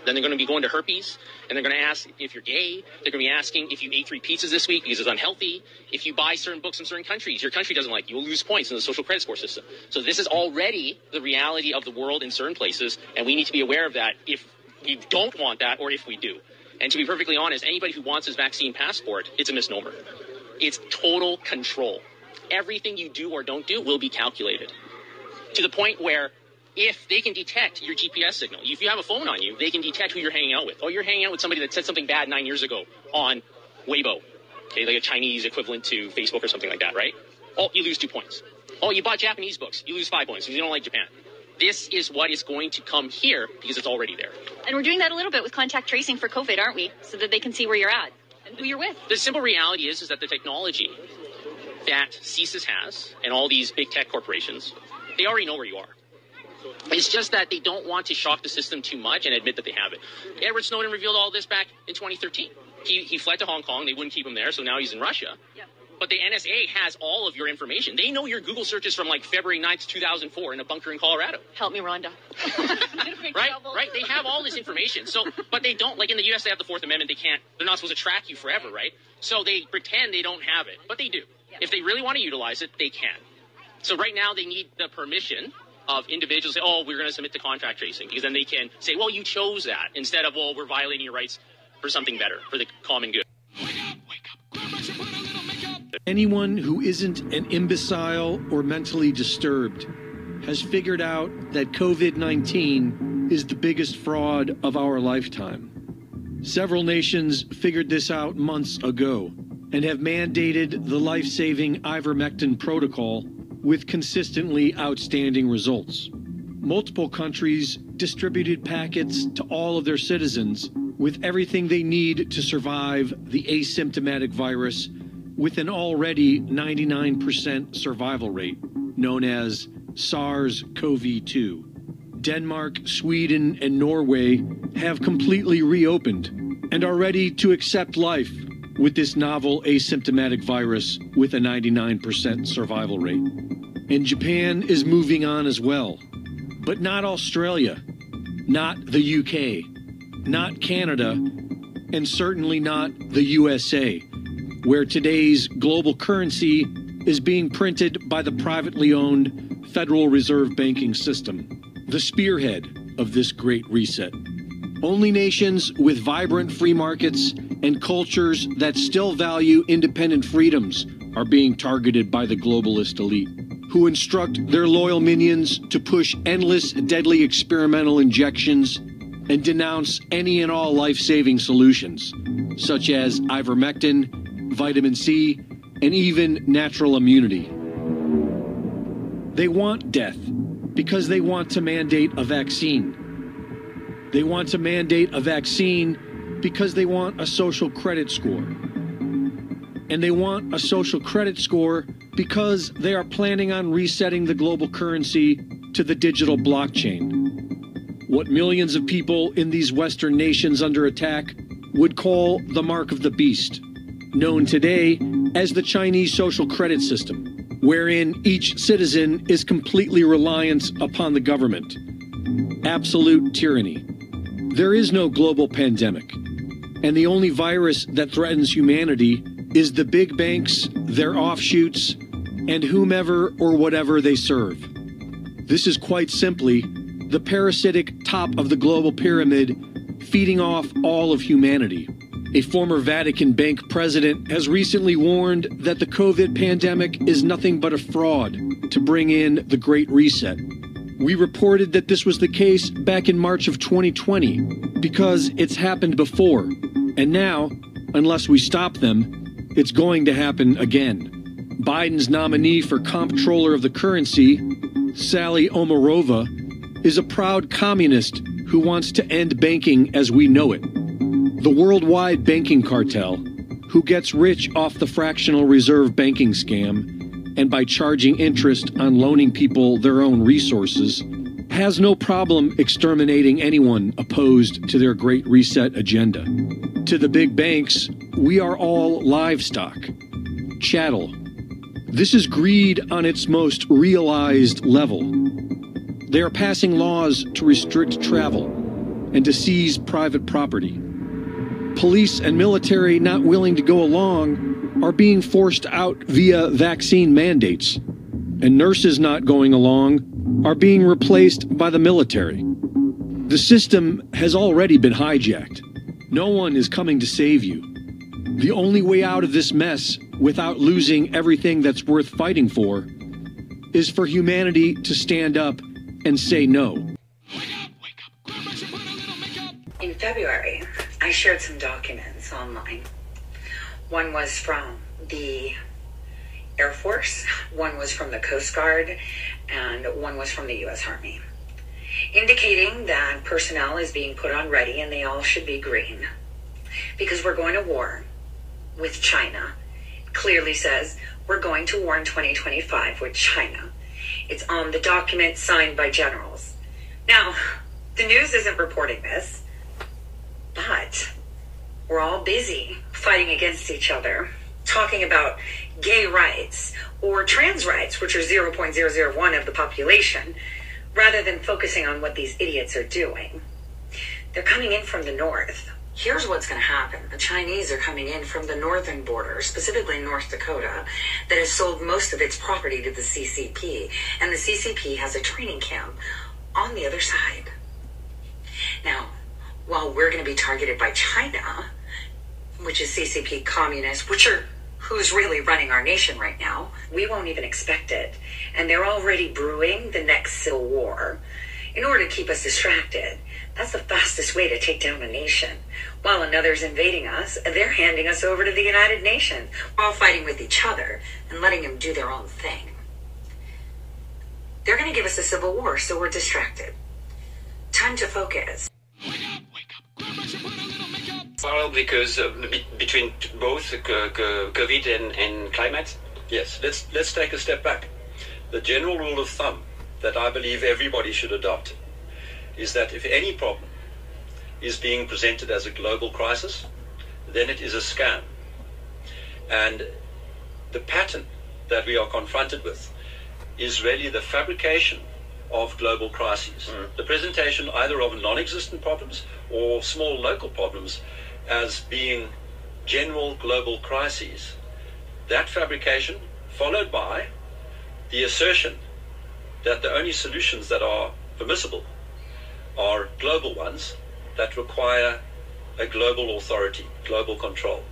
Then they're going to be going to herpes, and they're going to ask if you're gay. They're going to be asking if you ate three pizzas this week because it's unhealthy. If you buy certain books in certain countries, your country doesn't like you. You'll lose points in the social credit score system. So this is already the reality of the world in certain places, and we need to be aware of that if we don't want that or if we do. And to be perfectly honest, anybody who wants this vaccine passport, it's a misnomer. It's total control. Everything you do or don't do will be calculated to the point where if they can detect your GPS signal, if you have a phone on you, they can detect who you're hanging out with. Oh, you're hanging out with somebody that said something bad nine years ago on Weibo, okay, like a Chinese equivalent to Facebook or something like that, right? Oh, you lose two points. Oh, you bought Japanese books, you lose five points because you don't like Japan. This is what is going to come here because it's already there. And we're doing that a little bit with contact tracing for COVID, aren't we? So that they can see where you're at and who you're with. The simple reality is, is that the technology that CSIS has and all these big tech corporations, they already know where you are. It's just that they don't want to shock the system too much and admit that they have it. Edward Snowden revealed all this back in 2013. He, he fled to Hong Kong. They wouldn't keep him there, so now he's in Russia. Yeah. But the NSA has all of your information. They know your Google searches from like February 9th, 2004 in a bunker in Colorado. Help me, Rhonda. right? Right? They have all this information. So, but they don't, like in the US, they have the Fourth Amendment. They can't, they're not supposed to track you forever, right? So they pretend they don't have it, but they do. If they really want to utilize it, they can. So right now they need the permission of individuals say, oh, we're going to submit to contract tracing because then they can say, well, you chose that instead of, well, we're violating your rights for something better, for the common good. Anyone who isn't an imbecile or mentally disturbed has figured out that COVID 19 is the biggest fraud of our lifetime. Several nations figured this out months ago and have mandated the life saving ivermectin protocol with consistently outstanding results. Multiple countries distributed packets to all of their citizens with everything they need to survive the asymptomatic virus with an already 99% survival rate, known as SARS CoV 2. Denmark, Sweden, and Norway have completely reopened and are ready to accept life with this novel asymptomatic virus with a 99% survival rate. And Japan is moving on as well. But not Australia, not the UK, not Canada, and certainly not the USA, where today's global currency is being printed by the privately owned Federal Reserve banking system, the spearhead of this great reset. Only nations with vibrant free markets and cultures that still value independent freedoms are being targeted by the globalist elite, who instruct their loyal minions to push endless deadly experimental injections and denounce any and all life saving solutions, such as ivermectin, vitamin C, and even natural immunity. They want death because they want to mandate a vaccine. They want to mandate a vaccine because they want a social credit score. And they want a social credit score because they are planning on resetting the global currency to the digital blockchain. What millions of people in these Western nations under attack would call the mark of the beast, known today as the Chinese social credit system, wherein each citizen is completely reliant upon the government. Absolute tyranny. There is no global pandemic. And the only virus that threatens humanity is the big banks, their offshoots, and whomever or whatever they serve. This is quite simply the parasitic top of the global pyramid feeding off all of humanity. A former Vatican Bank president has recently warned that the COVID pandemic is nothing but a fraud to bring in the Great Reset. We reported that this was the case back in March of 2020 because it's happened before. And now, unless we stop them, it's going to happen again. Biden's nominee for comptroller of the currency, Sally Omarova, is a proud communist who wants to end banking as we know it. The worldwide banking cartel, who gets rich off the fractional reserve banking scam and by charging interest on loaning people their own resources, has no problem exterminating anyone opposed to their Great Reset agenda. To the big banks, we are all livestock, chattel. This is greed on its most realized level. They are passing laws to restrict travel and to seize private property. Police and military not willing to go along are being forced out via vaccine mandates, and nurses not going along are being replaced by the military. The system has already been hijacked. No one is coming to save you. The only way out of this mess without losing everything that's worth fighting for is for humanity to stand up and say no. In February, I shared some documents online. One was from the Air Force, one was from the Coast Guard, and one was from the U.S. Army. indicating that personnel is being put on ready and they all should be green. Because we're going to war with China. Clearly says we're going to war in 2025 with China. It's on the document signed by generals. Now, the news isn't reporting this, but we're all busy fighting against each other, talking about gay rights or trans rights, which are 0.001 of the population, rather than focusing on what these idiots are doing. They're coming in from the north. Here's what's going to happen. The Chinese are coming in from the northern border, specifically North Dakota, that has sold most of its property to the CCP. And the CCP has a training camp on the other side. Now, while we're going to be targeted by China, which is CCP communists, which are who's really running our nation right now, we won't even expect it. And they're already brewing the next civil war in order to keep us distracted. That's the fastest way to take down a nation. While another's invading us, they're handing us over to the United Nations while fighting with each other and letting them do their own thing. They're going to give us a civil war, so we're distracted. Time to focus. Well, because uh, be- between both uh, COVID and, and climate? Yes, let's, let's take a step back. The general rule of thumb that I believe everybody should adopt is that if any problem is being presented as a global crisis, then it is a scam. And the pattern that we are confronted with is really the fabrication of global crises. Mm. The presentation either of non-existent problems or small local problems as being general global crises. That fabrication followed by the assertion that the only solutions that are permissible are global ones that require a global authority, global control.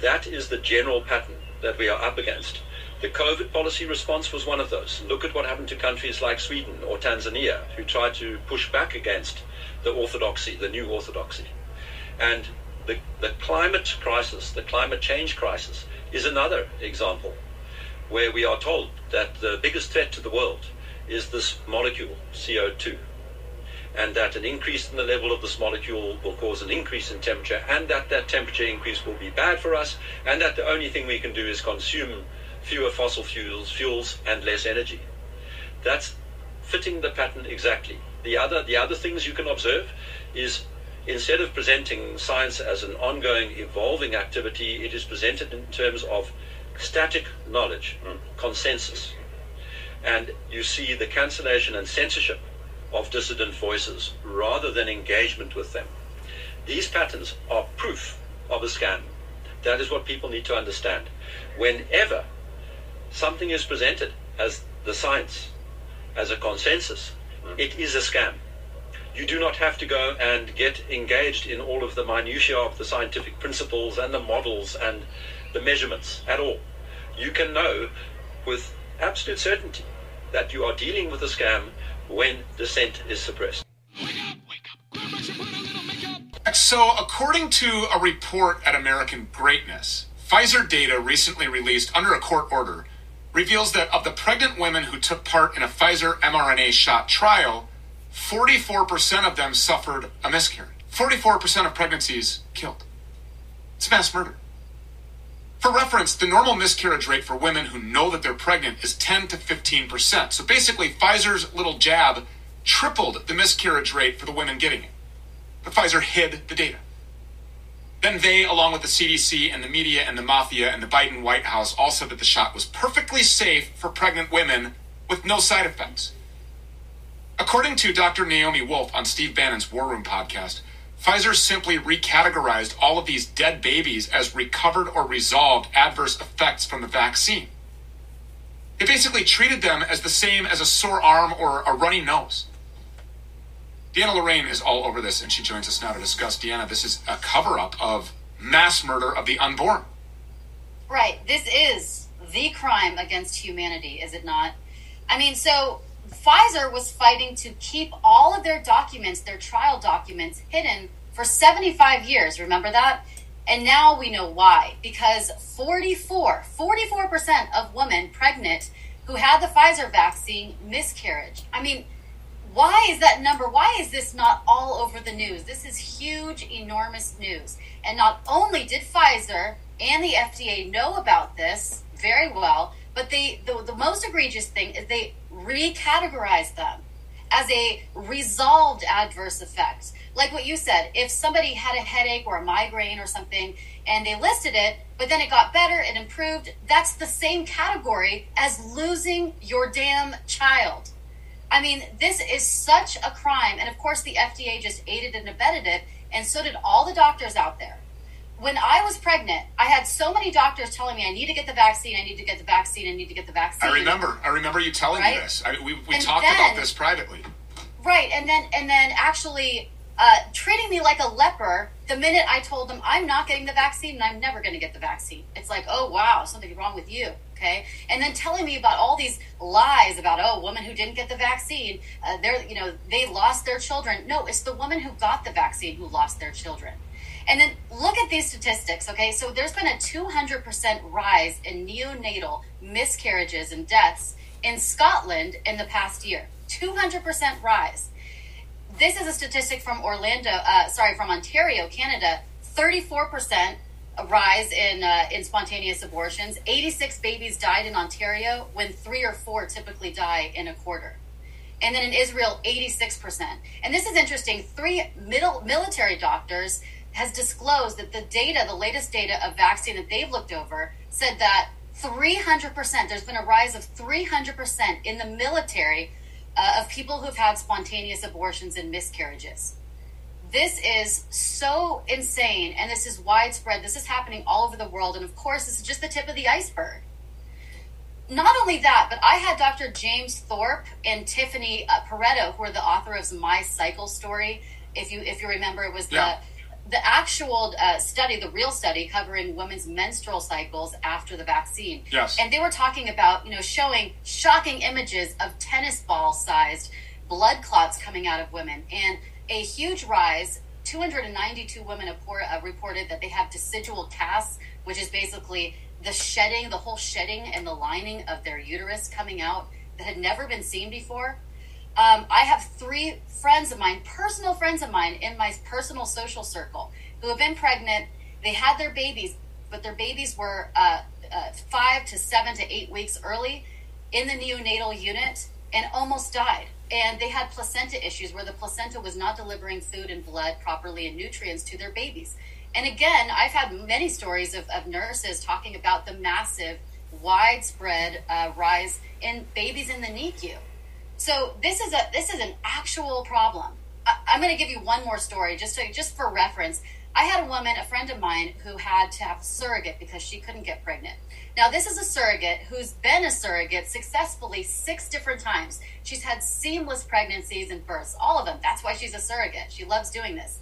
That is the general pattern that we are up against. The COVID policy response was one of those. Look at what happened to countries like Sweden or Tanzania, who tried to push back against the orthodoxy, the new orthodoxy. And the, the climate crisis, the climate change crisis, is another example where we are told that the biggest threat to the world is this molecule, CO2 and that an increase in the level of this molecule will cause an increase in temperature, and that that temperature increase will be bad for us, and that the only thing we can do is consume fewer fossil fuels, fuels and less energy. That's fitting the pattern exactly. The other, the other things you can observe is instead of presenting science as an ongoing, evolving activity, it is presented in terms of static knowledge, mm. consensus. And you see the cancellation and censorship of dissident voices rather than engagement with them. These patterns are proof of a scam. That is what people need to understand. Whenever something is presented as the science, as a consensus, it is a scam. You do not have to go and get engaged in all of the minutiae of the scientific principles and the models and the measurements at all. You can know with absolute certainty that you are dealing with a scam when dissent is suppressed. So, according to a report at American Greatness, Pfizer data recently released under a court order reveals that of the pregnant women who took part in a Pfizer mRNA shot trial, 44% of them suffered a miscarriage. 44% of pregnancies killed. It's mass murder. For reference, the normal miscarriage rate for women who know that they're pregnant is 10 to 15%. So basically, Pfizer's little jab tripled the miscarriage rate for the women getting it. But Pfizer hid the data. Then they, along with the CDC and the media and the mafia and the Biden White House, all said that the shot was perfectly safe for pregnant women with no side effects. According to Dr. Naomi Wolf on Steve Bannon's War Room podcast, Pfizer simply recategorized all of these dead babies as recovered or resolved adverse effects from the vaccine. It basically treated them as the same as a sore arm or a runny nose. Deanna Lorraine is all over this, and she joins us now to discuss. Deanna, this is a cover up of mass murder of the unborn. Right. This is the crime against humanity, is it not? I mean, so Pfizer was fighting to keep all of their documents, their trial documents, hidden for 75 years. Remember that? And now we know why. Because 44, 44% of women pregnant who had the Pfizer vaccine miscarriage. I mean, why is that number? Why is this not all over the news? This is huge, enormous news. And not only did Pfizer and the FDA know about this very well, but they the, the most egregious thing is they recategorized them as a resolved adverse effect. Like what you said, if somebody had a headache or a migraine or something and they listed it, but then it got better, it improved, that's the same category as losing your damn child. I mean, this is such a crime. And of course, the FDA just aided and abetted it, and so did all the doctors out there. When I was pregnant, I had so many doctors telling me I need to get the vaccine, I need to get the vaccine, I need to get the vaccine. I remember. I remember you telling right? me this. I, we we talked then, about this privately. Right, and then and then actually uh, treating me like a leper the minute I told them I'm not getting the vaccine and I'm never going to get the vaccine. It's like, oh wow, something's wrong with you. Okay, and then telling me about all these lies about oh, woman who didn't get the vaccine, uh, they're you know they lost their children. No, it's the woman who got the vaccine who lost their children. And then look at these statistics. Okay, so there's been a 200% rise in neonatal miscarriages and deaths in Scotland in the past year. 200% rise this is a statistic from Orlando, uh, sorry, from Ontario, Canada. 34% rise in uh, in spontaneous abortions. 86 babies died in Ontario when three or four typically die in a quarter. And then in Israel, 86%. And this is interesting. Three middle military doctors has disclosed that the data, the latest data of vaccine that they've looked over, said that 300%, there's been a rise of 300% in the military uh, of people who've had spontaneous abortions and miscarriages. This is so insane and this is widespread. This is happening all over the world. And of course, this is just the tip of the iceberg. Not only that, but I had Dr. James Thorp and Tiffany uh, Parotto, who are the author of My Cycle Story. If you if you remember, it was the the actual uh, study, the real study covering women's menstrual cycles after the vaccine. Yes. And they were talking about, you know, showing shocking images of tennis ball sized blood clots coming out of women and a huge rise. 292 women uh, reported that they have decidual casts, which is basically the shedding, the whole shedding and the lining of their uterus coming out that had never been seen before. Um, I have three friends of mine, personal friends of mine in my personal social circle who have been pregnant. They had their babies, but their babies were uh, uh, five to seven to eight weeks early in the neonatal unit and almost died. And they had placenta issues where the placenta was not delivering food and blood properly and nutrients to their babies. And again, I've had many stories of, of nurses talking about the massive, widespread uh, rise in babies in the NICU. So this is a this is an actual problem. I, am going to give you one more story just just for reference. I had a woman, a friend of mine, who had to have a surrogate because she couldn't get pregnant. Now, this is a surrogate who's been a surrogate successfully six different times. She's had seamless pregnancies and births, all of them. That's why she's a surrogate. She loves doing this.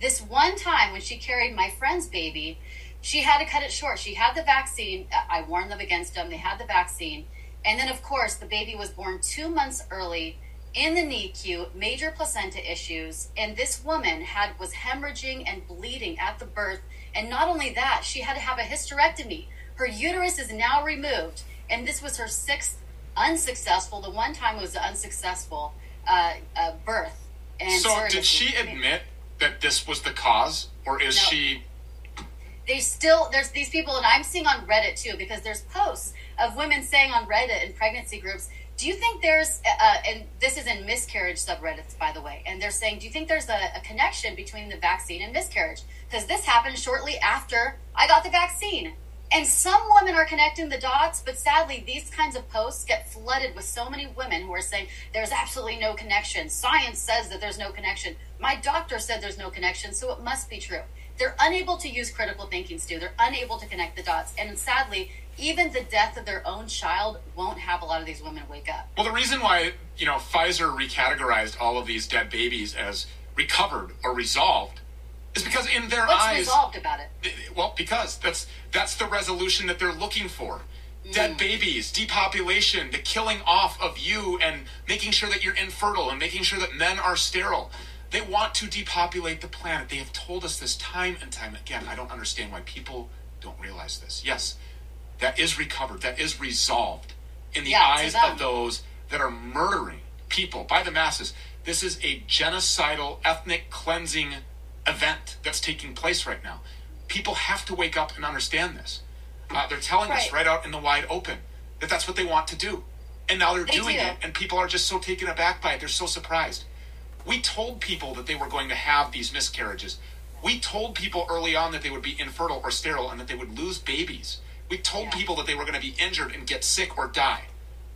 This one time when she carried my friend's baby, she had to cut it short. She had the vaccine. I warned them against them. They had the vaccine. And then, of course, the baby was born two months early in the NICU, major placenta issues, and this woman had was hemorrhaging and bleeding at the birth. And not only that, she had to have a hysterectomy. Her uterus is now removed, and this was her sixth unsuccessful. The one time was the unsuccessful uh, uh, birth. And so, did she admit that this was the cause, or is no. she? They still there's these people, and I'm seeing on Reddit too because there's posts of women saying on Reddit in pregnancy groups, do you think there's, uh, and this is in miscarriage subreddits, by the way, and they're saying, do you think there's a, a connection between the vaccine and miscarriage? Because this happened shortly after I got the vaccine. And some women are connecting the dots, but sadly, these kinds of posts get flooded with so many women who are saying there's absolutely no connection. Science says that there's no connection. My doctor said there's no connection, so it must be true. They're unable to use critical thinking, Stew. They're unable to connect the dots. And sadly, even the death of their own child won't have a lot of these women wake up. Well, the reason why, you know, Pfizer recategorized all of these dead babies as recovered or resolved is because in their What's eyes resolved about it? Well, because that's that's the resolution that they're looking for. Dead mm. babies, depopulation, the killing off of you and making sure that you're infertile and making sure that men are sterile. They want to depopulate the planet. They have told us this time and time again. I don't understand why people don't realize this. Yes, that is recovered, that is resolved in the yeah, eyes of those that are murdering people by the masses. This is a genocidal, ethnic cleansing event that's taking place right now. People have to wake up and understand this. Uh, they're telling right. us right out in the wide open that that's what they want to do. And now they're they doing do. it, and people are just so taken aback by it. They're so surprised. We told people that they were going to have these miscarriages. We told people early on that they would be infertile or sterile and that they would lose babies. We told yeah. people that they were going to be injured and get sick or die.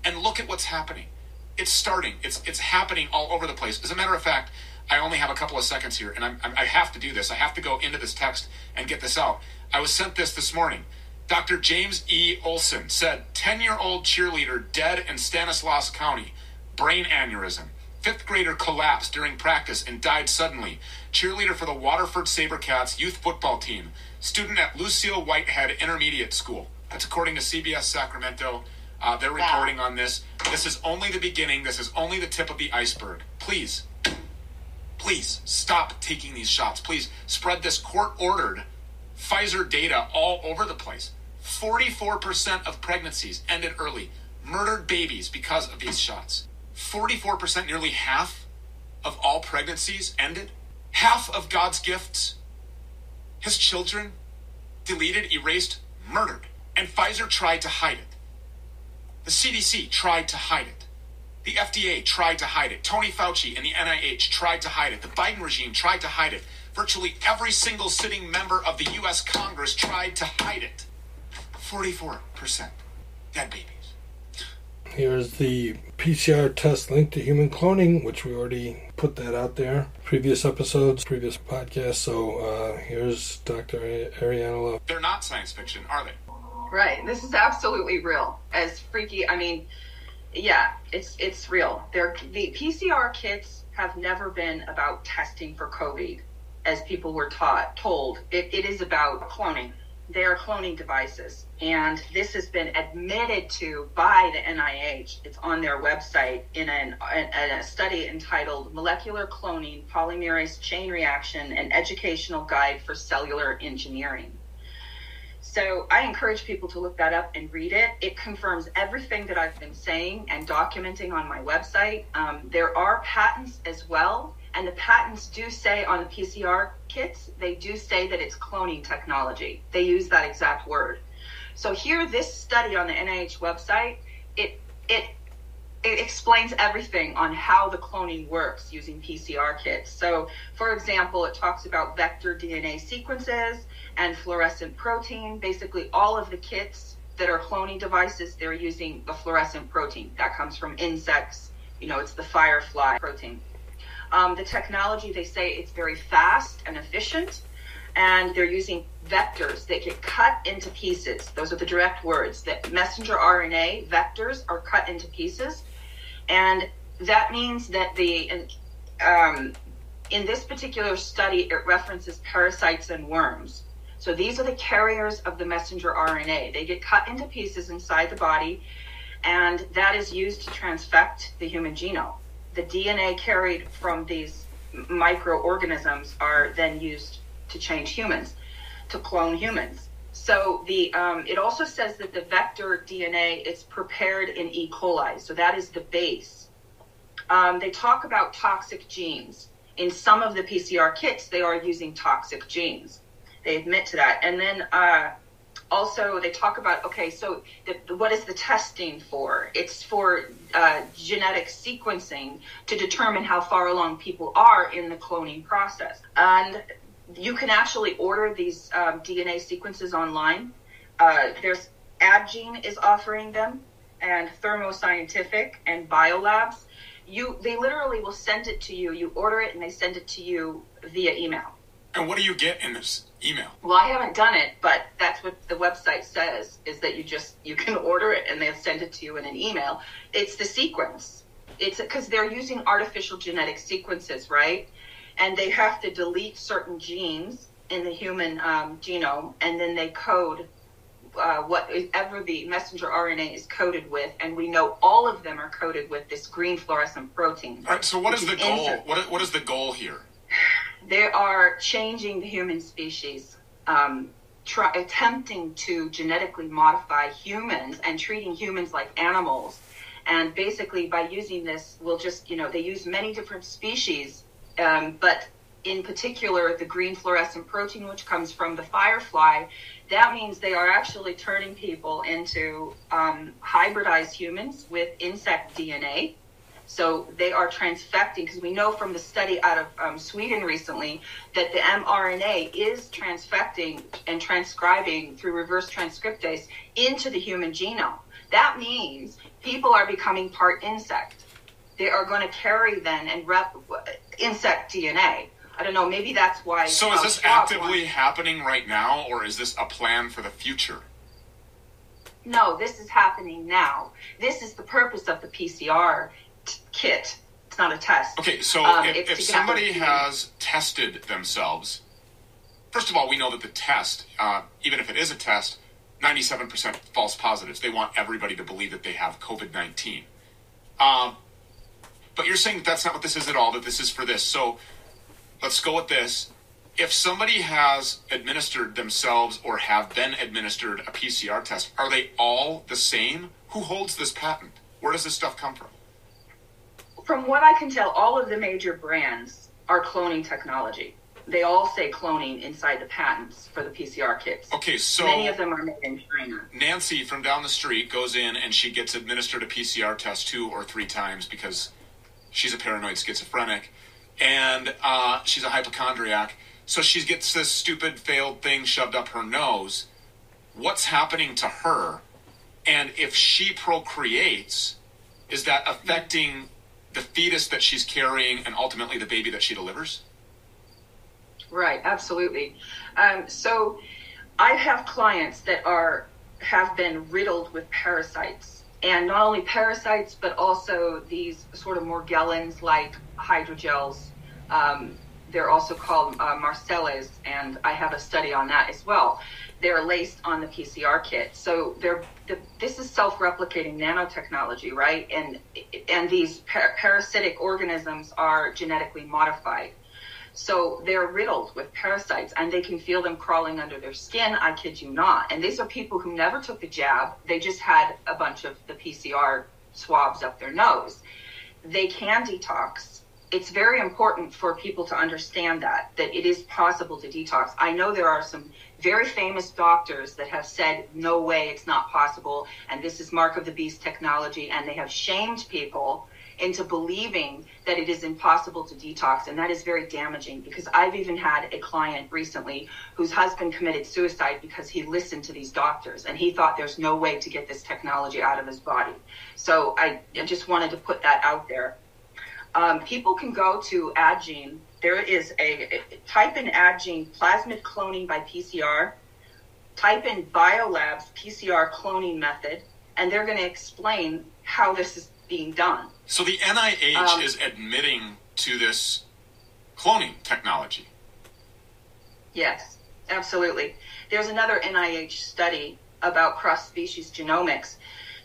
And look at what's happening. It's starting. It's it's happening all over the place. As a matter of fact, I only have a couple of seconds here, and I'm, i have to do this. I have to go into this text and get this out. I was sent this this morning. Dr. James E. Olson said 10 year old cheerleader dead in Stanislaus County, brain aneurysm. Fifth grader collapsed during practice and died suddenly. Cheerleader for the Waterford Sabercats youth football team. Student at Lucille Whitehead Intermediate School. That's according to CBS Sacramento. Uh, they're reporting wow. on this. This is only the beginning. This is only the tip of the iceberg. Please, please stop taking these shots. Please spread this court ordered Pfizer data all over the place. 44% of pregnancies ended early, murdered babies because of these shots. 44%, nearly half of all pregnancies ended. Half of God's gifts, his children, deleted, erased, murdered. And Pfizer tried to hide it. The CDC tried to hide it. The FDA tried to hide it. Tony Fauci and the NIH tried to hide it. The Biden regime tried to hide it. Virtually every single sitting member of the U.S. Congress tried to hide it. 44% dead babies. Here's the PCR test link to human cloning, which we already put that out there. Previous episodes, previous podcasts. So uh, here's Dr. Ariyana Love. They're not science fiction, are they? Right. This is absolutely real. As freaky, I mean, yeah, it's it's real. They're, the PCR kits have never been about testing for COVID, as people were taught told. It, it is about cloning they are cloning devices. And this has been admitted to by the NIH. It's on their website in, an, in a study entitled Molecular Cloning Polymerase Chain Reaction An Educational Guide for Cellular Engineering. So I encourage people to look that up and read it. It confirms everything that I've been saying and documenting on my website. Um, there are patents as well and the patents do say on the PCR kits, they do say that it's cloning technology. They use that exact word. So here, this study on the NIH website, it it it explains everything on how the cloning works using PCR kits. So, for example, it talks about vector DNA sequences and fluorescent protein. Basically, all of the kits that are cloning devices, they're using the fluorescent protein that comes from insects. You know, it's the firefly protein. Um, the technology, they say it's very fast and efficient, and they're using vectors that get cut into pieces. Those are the direct words that messenger RNA vectors are cut into pieces. And that means that the, um, in this particular study, it references parasites and worms. So these are the carriers of the messenger RNA. They get cut into pieces inside the body, and that is used to transfect the human genome the DNA carried from these microorganisms are then used to change humans, to clone humans. So the um, it also says that the vector DNA is prepared in E. coli, so that is the base. Um, they talk about toxic genes. In some of the PCR kits, they are using toxic genes. They admit to that. And then uh, also they talk about okay so the, what is the testing for? It's for uh, genetic sequencing to determine how far along people are in the cloning process. And you can actually order these um, dna sequences online. Uh, there's Addgene is offering them and thermo scientific and biolabs. You they literally will send it to you. You order it and they send it to you via email and what do you get in this email? Well, I haven't done it, but that's what the website says is that you just you can order it and they'll send it to you in an email. It's the sequence. It's because they're using artificial genetic sequences, right? And they have to delete certain genes in the human um, genome, and then they code uh, whatever the messenger RNA is coded with, and we know all of them are coded with this green fluorescent protein. All right. So, what is the goal? What, what is the goal here? they are changing the human species, um, try, attempting to genetically modify humans and treating humans like animals. And basically, by using this, we'll just, you know, they use many different species, um, but in particular, the green fluorescent protein, which comes from the firefly, that means they are actually turning people into um, hybridized humans with insect DNA. So they are transfecting, because we know from the study out of um, Sweden recently that the mRNA is transfecting and transcribing through reverse transcriptase into the human genome. That means people are becoming part insect. They are going to carry then and rep insect DNA. I don't know. Maybe that's why. So is this actively happening right now, or is this a plan for the future? No, this is happening now. This is the purpose of the PCR kit. It's not a test. Okay, so um, if, if somebody has tested themselves, first of all, we know that the test, uh, even if it is a test, 97% false positives. They want everybody to believe that they have COVID 19. Um, but you're saying that that's not what this is at all, that this is for this. So let's go with this. If somebody has administered themselves or have been administered a PCR test, are they all the same? Who holds this patent? Where does this stuff come from? From what I can tell, all of the major brands are cloning technology. They all say cloning inside the patents for the PCR kits. Okay, so many of them are made in China. Nancy from down the street goes in and she gets administered a PCR test two or three times because she's a paranoid schizophrenic and uh, she's a hypochondriac. So she gets this stupid failed thing shoved up her nose. What's happening to her? And if she procreates, is that affecting the fetus that she's carrying and ultimately the baby that she delivers? Right, absolutely. Um, so I have clients that are have been riddled with parasites, and not only parasites, but also these sort of Morgellons like hydrogels. Um, they're also called uh, micelles, and I have a study on that as well. They're laced on the PCR kit, so they're the, this is self-replicating nanotechnology, right? And and these par- parasitic organisms are genetically modified. So they're riddled with parasites and they can feel them crawling under their skin. I kid you not. And these are people who never took the jab. They just had a bunch of the PCR swabs up their nose. They can detox. It's very important for people to understand that, that it is possible to detox. I know there are some very famous doctors that have said, no way, it's not possible. And this is mark of the beast technology. And they have shamed people into believing that it is impossible to detox. And that is very damaging because I've even had a client recently whose husband committed suicide because he listened to these doctors and he thought there's no way to get this technology out of his body. So I, just wanted to put that out there. Um, people can go to Addgene. There is a, type in Addgene plasmid cloning by PCR. Type in Biolabs PCR cloning method, and they're going to explain how this is being done. So the NIH um, is admitting to this cloning technology. Yes, absolutely. There's another NIH study about cross species genomics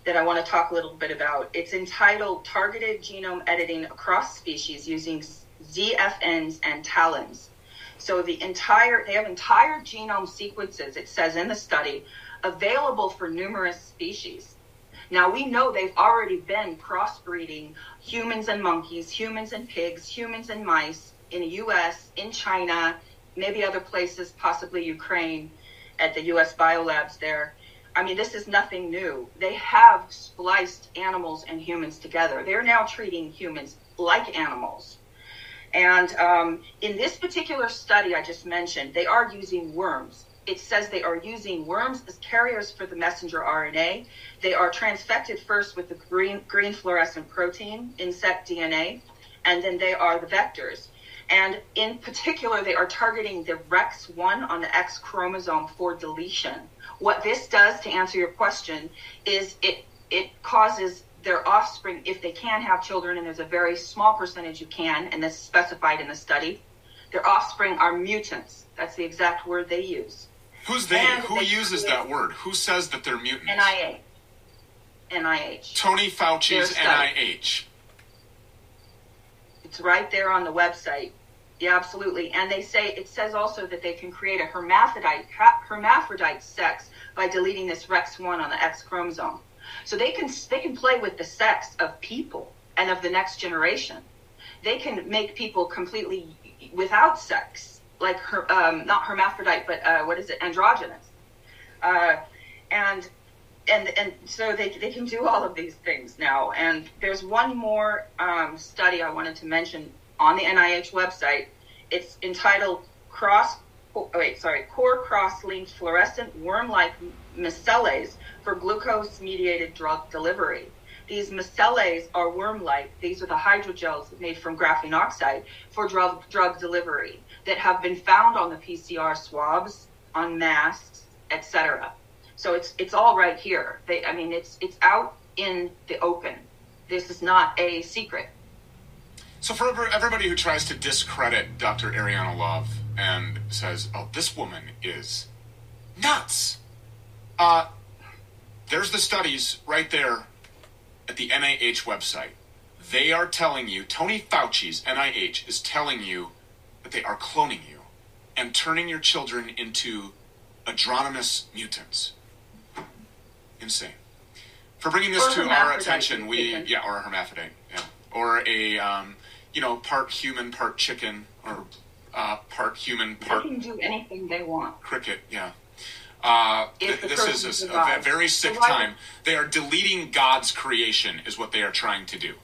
that I want to talk a little bit about. It's entitled Targeted Genome Editing Across Species Using ZFNs and TALENs. So the entire, they have entire genome sequences, it says in the study, available for numerous species. Now we know they've already been crossbreeding humans and monkeys, humans and pigs, humans and mice in the US, in China, maybe other places, possibly Ukraine, at the US biolabs there. I mean, this is nothing new. They have spliced animals and humans together. They're now treating humans like animals. And um, in this particular study I just mentioned, they are using worms it says they are using worms as carriers for the messenger RNA. They are transfected first with the green, green fluorescent protein, insect DNA, and then they are the vectors. And in particular, they are targeting the REX1 on the X chromosome for deletion. What this does, to answer your question, is it, it causes their offspring, if they can have children, and there's a very small percentage who can, and this is specified in the study, their offspring are mutants. That's the exact word they use. Who's they? And Who they uses that word? Who says that they're mutants? NIH. NIH. Tony Fauci's NIH. It's right there on the website. Yeah, absolutely. And they say it says also that they can create a hermaphrodite hermaphrodite sex by deleting this REX1 on the X chromosome. So they can they can play with the sex of people and of the next generation. They can make people completely without sex, like her, um, not hermaphrodite, but uh, what is it, androgynous. Uh, and and and so they they can do all of these things now. And there's one more um, study I wanted to mention on the NIH website. It's entitled "Cross." Oh, wait, sorry, core cross-linked fluorescent worm-like micelles for glucose-mediated drug delivery. These micelles are worm-like. These are the hydrogels made from graphene oxide for drug drug delivery that have been found on the PCR swabs, on masks, etc. So it's it's all right here. They, I mean, it's it's out in the open. This is not a secret. So for everybody who tries to discredit Dr. Ariana Love and says, "Oh, this woman is nuts," uh, there's the studies right there at the NIH website. They are telling you, Tony Fauci's NIH is telling you that they are cloning you and turning your children into adronomous mutants insane. For bringing this or to our attention, we yeah, or a hermaphrodite, yeah, or a um, you know part human, part chicken, or uh, part human, part. They can do anything they want. Cricket, yeah. Uh, th- this is a, a, very sick so time. They are deleting God's creation, is what they are trying to do.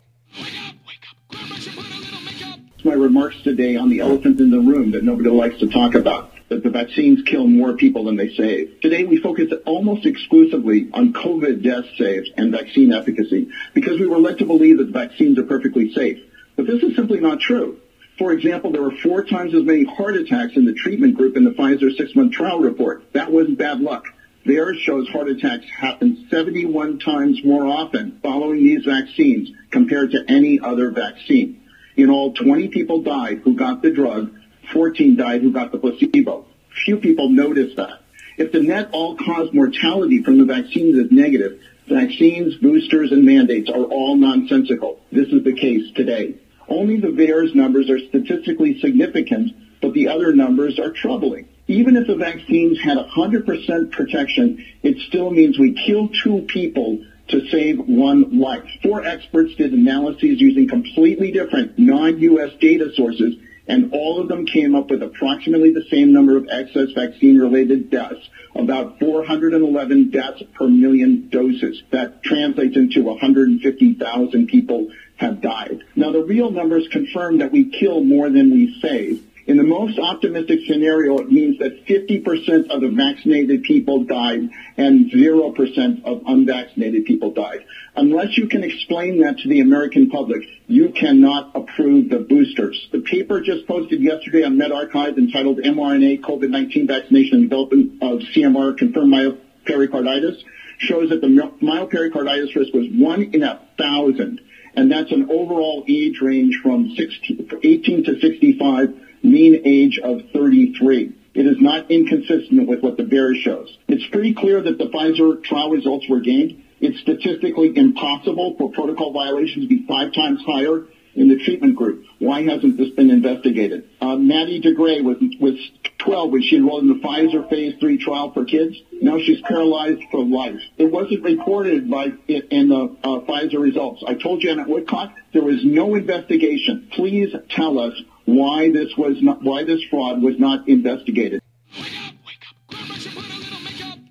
My remarks today on the elephant in the room that nobody likes to talk about that the vaccines kill more people than they save. Today we focus almost exclusively on COVID death saves and vaccine efficacy because we were led to believe that the vaccines are perfectly safe. But this is simply not true. For example, there were four times as many heart attacks in the treatment group in the Pfizer six-month trial report. That wasn't bad luck. Theirs shows heart attacks happen 71 times more often following these vaccines compared to any other vaccine. In all, 20 people died who got the drug 14 died who got the placebo. Few people noticed that. If the net all-cause mortality from the vaccines is negative, vaccines, boosters, and mandates are all nonsensical. This is the case today. Only the VAERS numbers are statistically significant, but the other numbers are troubling. Even if the vaccines had 100% protection, it still means we kill two people to save one life. Four experts did analyses using completely different non-U.S. data sources and all of them came up with approximately the same number of excess vaccine-related deaths, about 411 deaths per million doses. That translates into 150,000 people have died. Now, the real numbers confirm that we kill more than we save. In the most optimistic scenario, it means that 50% of the vaccinated people died and 0% of unvaccinated people died. Unless you can explain that to the American public, you cannot approve the boosters. The paper just posted yesterday on medRxiv entitled mRNA COVID-19 Vaccination and Development of CMR Confirmed Myopericarditis shows that the myopericarditis risk was one in a thousand. And that's an overall age range from 16, 18 to 65 mean age of 33. It is not inconsistent with what the VAERS shows. It's pretty clear that the Pfizer trial results were gained. It's statistically impossible for protocol violations to be five times higher in the treatment group. Why hasn't this been investigated? Uh, Maddie de Garay was, was 12 when she enrolled in the Pfizer phase three trial for kids. Now she's paralyzed for life. It wasn't reported by in the uh, Pfizer results. I told Janet Woodcock there was no investigation. Please tell us why this was not, why this fraud was not investigated.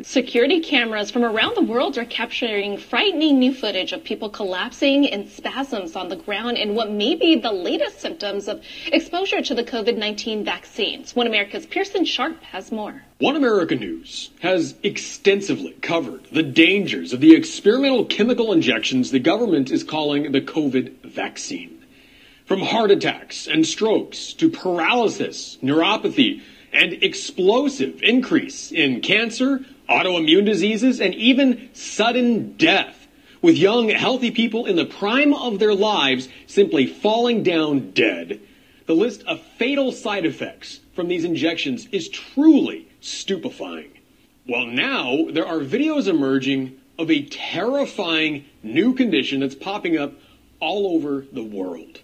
Security cameras from around the world are capturing frightening new footage of people collapsing in spasms on the ground in what may be the latest symptoms of exposure to the COVID-19 vaccines. One America's Pearson Sharp has more. One America News has extensively covered the dangers of the experimental chemical injections the government is calling the COVID vaccine. From heart attacks and strokes to paralysis, neuropathy, and explosive increase in cancer, autoimmune diseases, and even sudden death, with young, healthy people in the prime of their lives simply falling down dead. The list of fatal side effects from these injections is truly stupefying. Well, now there are videos emerging of a terrifying new condition that's popping up all over the world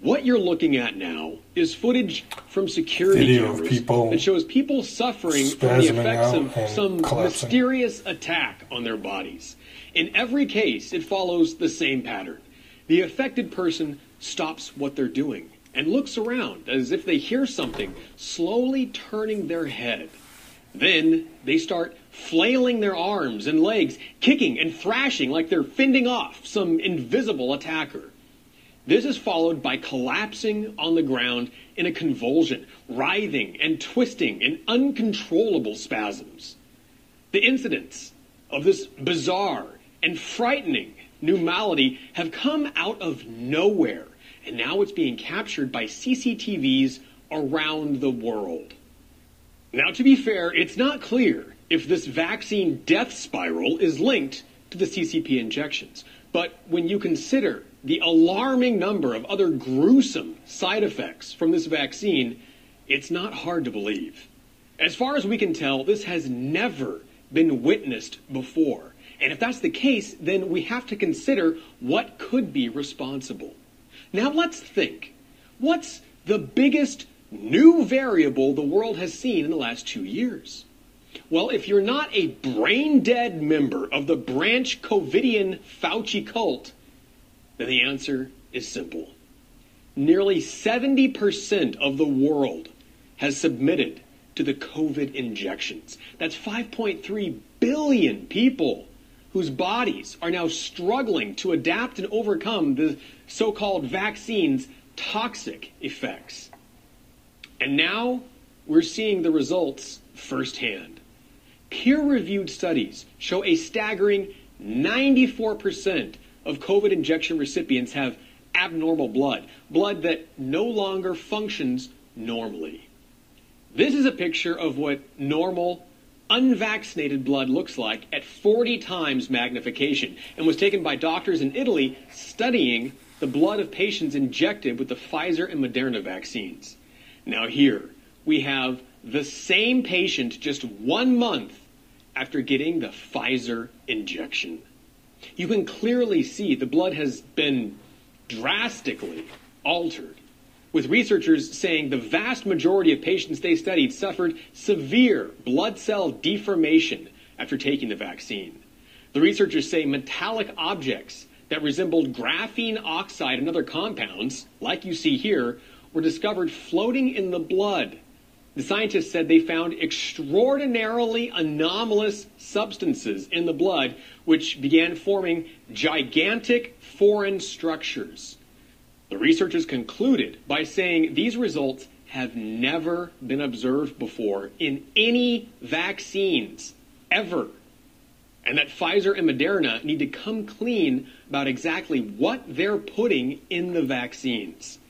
What you're looking at now is footage from security Video cameras that shows people suffering from the effects of some collapsing. mysterious attack on their bodies. In every case, it follows the same pattern. The affected person stops what they're doing and looks around as if they hear something, slowly turning their head. Then they start flailing their arms and legs, kicking and thrashing like they're fending off some invisible attacker. This is followed by collapsing on the ground in a convulsion, writhing and twisting in uncontrollable spasms. The incidents of this bizarre and frightening new malady have come out of nowhere, and now it's being captured by CCTVs around the world. Now, to be fair, it's not clear if this vaccine death spiral is linked to the CCP injections. But when you consider the alarming number of other gruesome side effects from this vaccine, it's not hard to believe. As far as we can tell, this has never been witnessed before. And if that's the case, then we have to consider what could be responsible. Now let's think. What's the biggest new variable the world has seen in the last two years? Well, if you're not a brain dead member of the branch Covidian Fauci cult, then the answer is simple. Nearly 70% of the world has submitted to the COVID injections. That's 5.3 billion people whose bodies are now struggling to adapt and overcome the so called vaccine's toxic effects. And now we're seeing the results firsthand. Peer reviewed studies show a staggering 94% of COVID injection recipients have abnormal blood, blood that no longer functions normally. This is a picture of what normal, unvaccinated blood looks like at 40 times magnification and was taken by doctors in Italy studying the blood of patients injected with the Pfizer and Moderna vaccines. Now, here we have the same patient just one month after getting the Pfizer injection. You can clearly see the blood has been drastically altered, with researchers saying the vast majority of patients they studied suffered severe blood cell deformation after taking the vaccine. The researchers say metallic objects that resembled graphene oxide and other compounds, like you see here, were discovered floating in the blood. The scientists said they found extraordinarily anomalous substances in the blood, which began forming gigantic foreign structures. The researchers concluded by saying these results have never been observed before in any vaccines, ever. And that Pfizer and Moderna need to come clean about exactly what they're putting in the vaccines.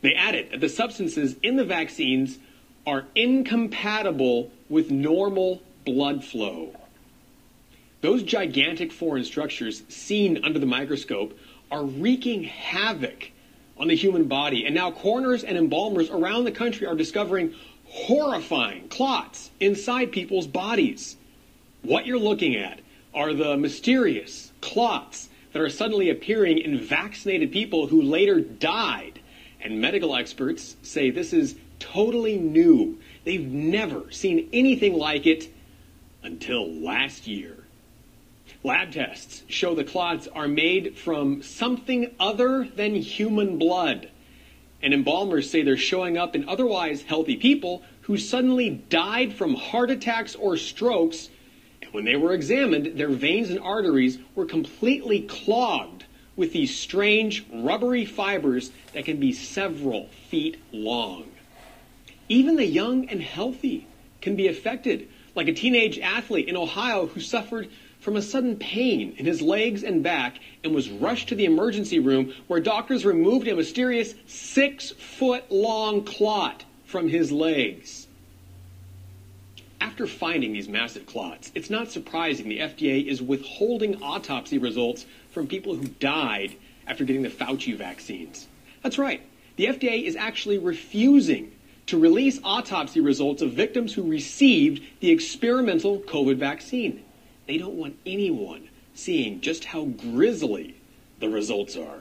They added that the substances in the vaccines are incompatible with normal blood flow. Those gigantic foreign structures seen under the microscope are wreaking havoc on the human body. And now coroners and embalmers around the country are discovering horrifying clots inside people's bodies. What you're looking at are the mysterious clots that are suddenly appearing in vaccinated people who later died. And medical experts say this is totally new. They've never seen anything like it until last year. Lab tests show the clots are made from something other than human blood. And embalmers say they're showing up in otherwise healthy people who suddenly died from heart attacks or strokes. And when they were examined, their veins and arteries were completely clogged with these strange rubbery fibers that can be several feet long. Even the young and healthy can be affected, like a teenage athlete in Ohio who suffered from a sudden pain in his legs and back and was rushed to the emergency room where doctors removed a mysterious six foot long clot from his legs. After finding these massive clots, it's not surprising the FDA is withholding autopsy results from people who died after getting the Fauci vaccines. That's right. The FDA is actually refusing to release autopsy results of victims who received the experimental COVID vaccine. They don't want anyone seeing just how grisly the results are.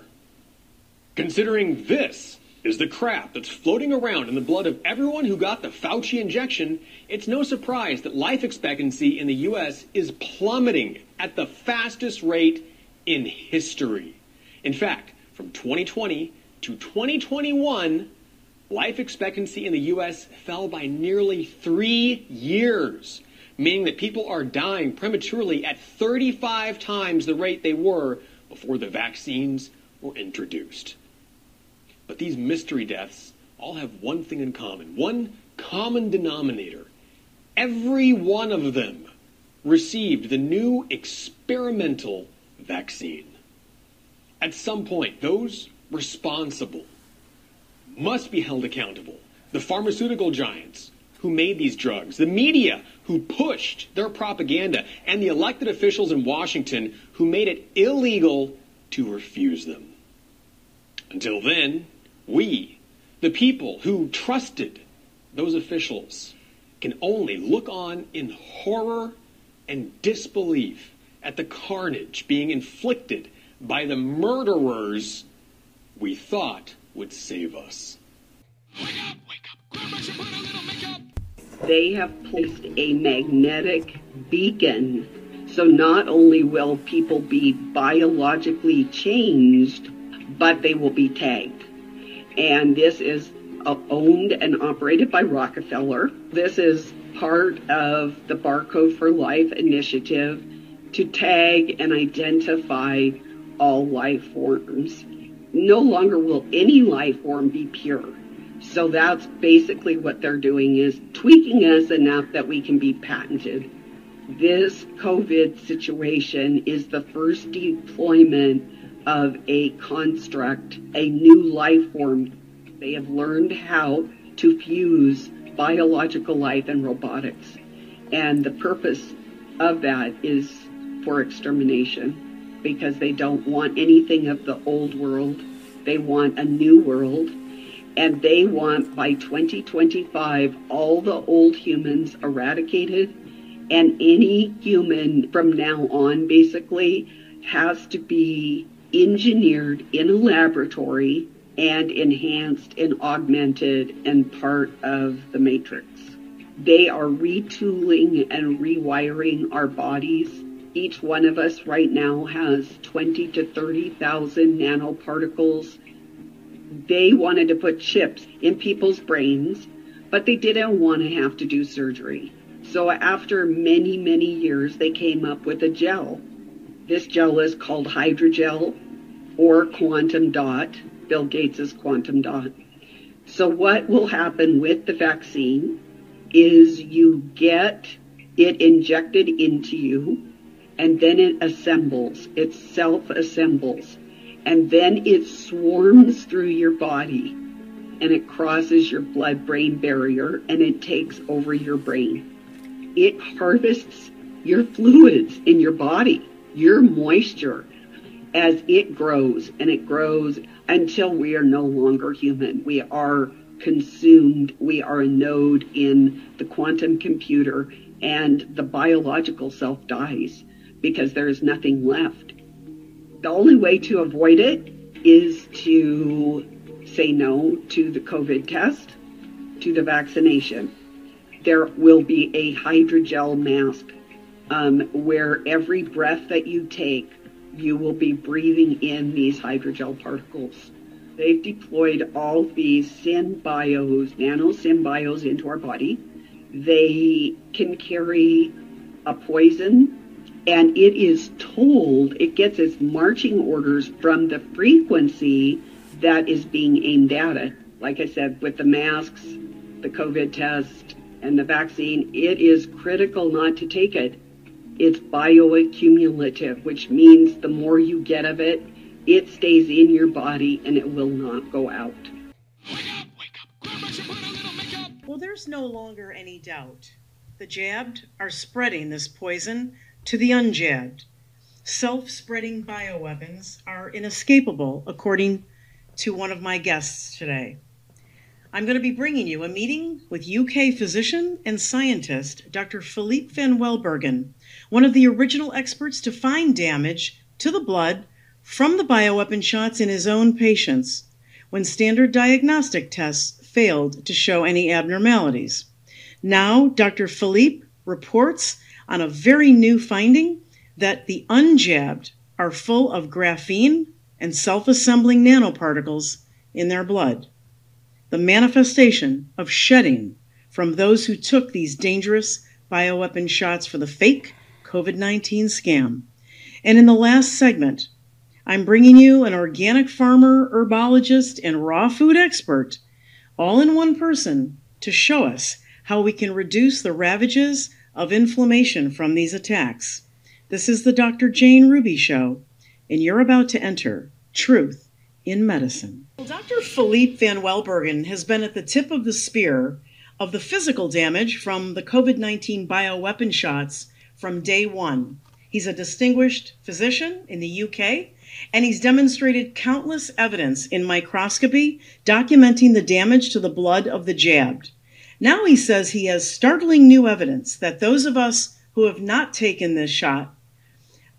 Considering this is the crap that's floating around in the blood of everyone who got the Fauci injection, it's no surprise that life expectancy in the U.S. is plummeting at the fastest rate in history. In fact, from 2020 to 2021, life expectancy in the U.S. fell by nearly three years, meaning that people are dying prematurely at 35 times the rate they were before the vaccines were introduced. But these mystery deaths all have one thing in common, one common denominator. Every one of them received the new experimental vaccine. At some point, those responsible must be held accountable. The pharmaceutical giants who made these drugs, the media who pushed their propaganda, and the elected officials in Washington who made it illegal to refuse them. Until then, we, the people who trusted those officials, can only look on in horror and disbelief at the carnage being inflicted by the murderers we thought would save us. They have placed a magnetic beacon. So not only will people be biologically changed, but they will be tagged and this is uh, owned and operated by Rockefeller. This is part of the Barcode for Life initiative to tag and identify all life forms. No longer will any life form be pure. So that's basically what they're doing is tweaking us enough that we can be patented. This COVID situation is the first deployment of a construct, a new life form. They have learned how to fuse biological life and robotics. And the purpose of that is for extermination because they don't want anything of the old world. They want a new world. And they want by 2025 all the old humans eradicated and any human from now on basically has to be engineered in a laboratory and enhanced and augmented and part of the matrix. They are retooling and rewiring our bodies. Each one of us right now has 20 to 30,000 nanoparticles. They wanted to put chips in people's brains, but they didn't want to have to do surgery. So after many, many years, they came up with a gel this gel is called hydrogel or quantum dot, Bill Gates' quantum dot. So what will happen with the vaccine is you get it injected into you and then it assembles. It self-assembles. And then it swarms through your body and it crosses your blood-brain barrier and it takes over your brain. It harvests your fluids in your body your moisture as it grows and it grows until we are no longer human. We are consumed. We are a node in the quantum computer and the biological self dies because there is nothing left. The only way to avoid it is to say no to the COVID test, to the vaccination. There will be a hydrogel mask um, where every breath that you take, you will be breathing in these hydrogel particles. They've deployed all these synbios, nanosynbios into our body. They can carry a poison and it is told, it gets its marching orders from the frequency that is being aimed at it. Like I said, with the masks, the COVID test, and the vaccine, it is critical not to take it it's bioaccumulative, which means the more you get of it, it stays in your body and it will not go out. Well, there's no longer any doubt. The jabbed are spreading this poison to the unjabbed. Self spreading bioweapons are inescapable, according to one of my guests today. I'm going to be bringing you a meeting with UK physician and scientist Dr. Philippe van Welbergen, one of the original experts to find damage to the blood from the bioweapon shots in his own patients. when standard diagnostic tests failed to show any abnormalities. Now, Dr. Philippe reports on a very new finding that the unjabbed are full of graphene and self assembling nanoparticles in their blood. The manifestation of shedding from those who took these dangerous bioweapon shots for the fake COVID 19 scam. And in the last segment, I'm bringing you an organic farmer, herbologist, and raw food expert, all in one person, to show us how we can reduce the ravages of inflammation from these attacks. This is the Dr. Jane Ruby Show, and you're about to enter Truth in Medicine. Well, Dr. Philippe Van Welbergen has been at the tip of the spear of the physical damage from the COVID 19 bioweapon shots from day one. He's a distinguished physician in the UK, and he's demonstrated countless evidence in microscopy documenting the damage to the blood of the jabbed. Now he says he has startling new evidence that those of us who have not taken this shot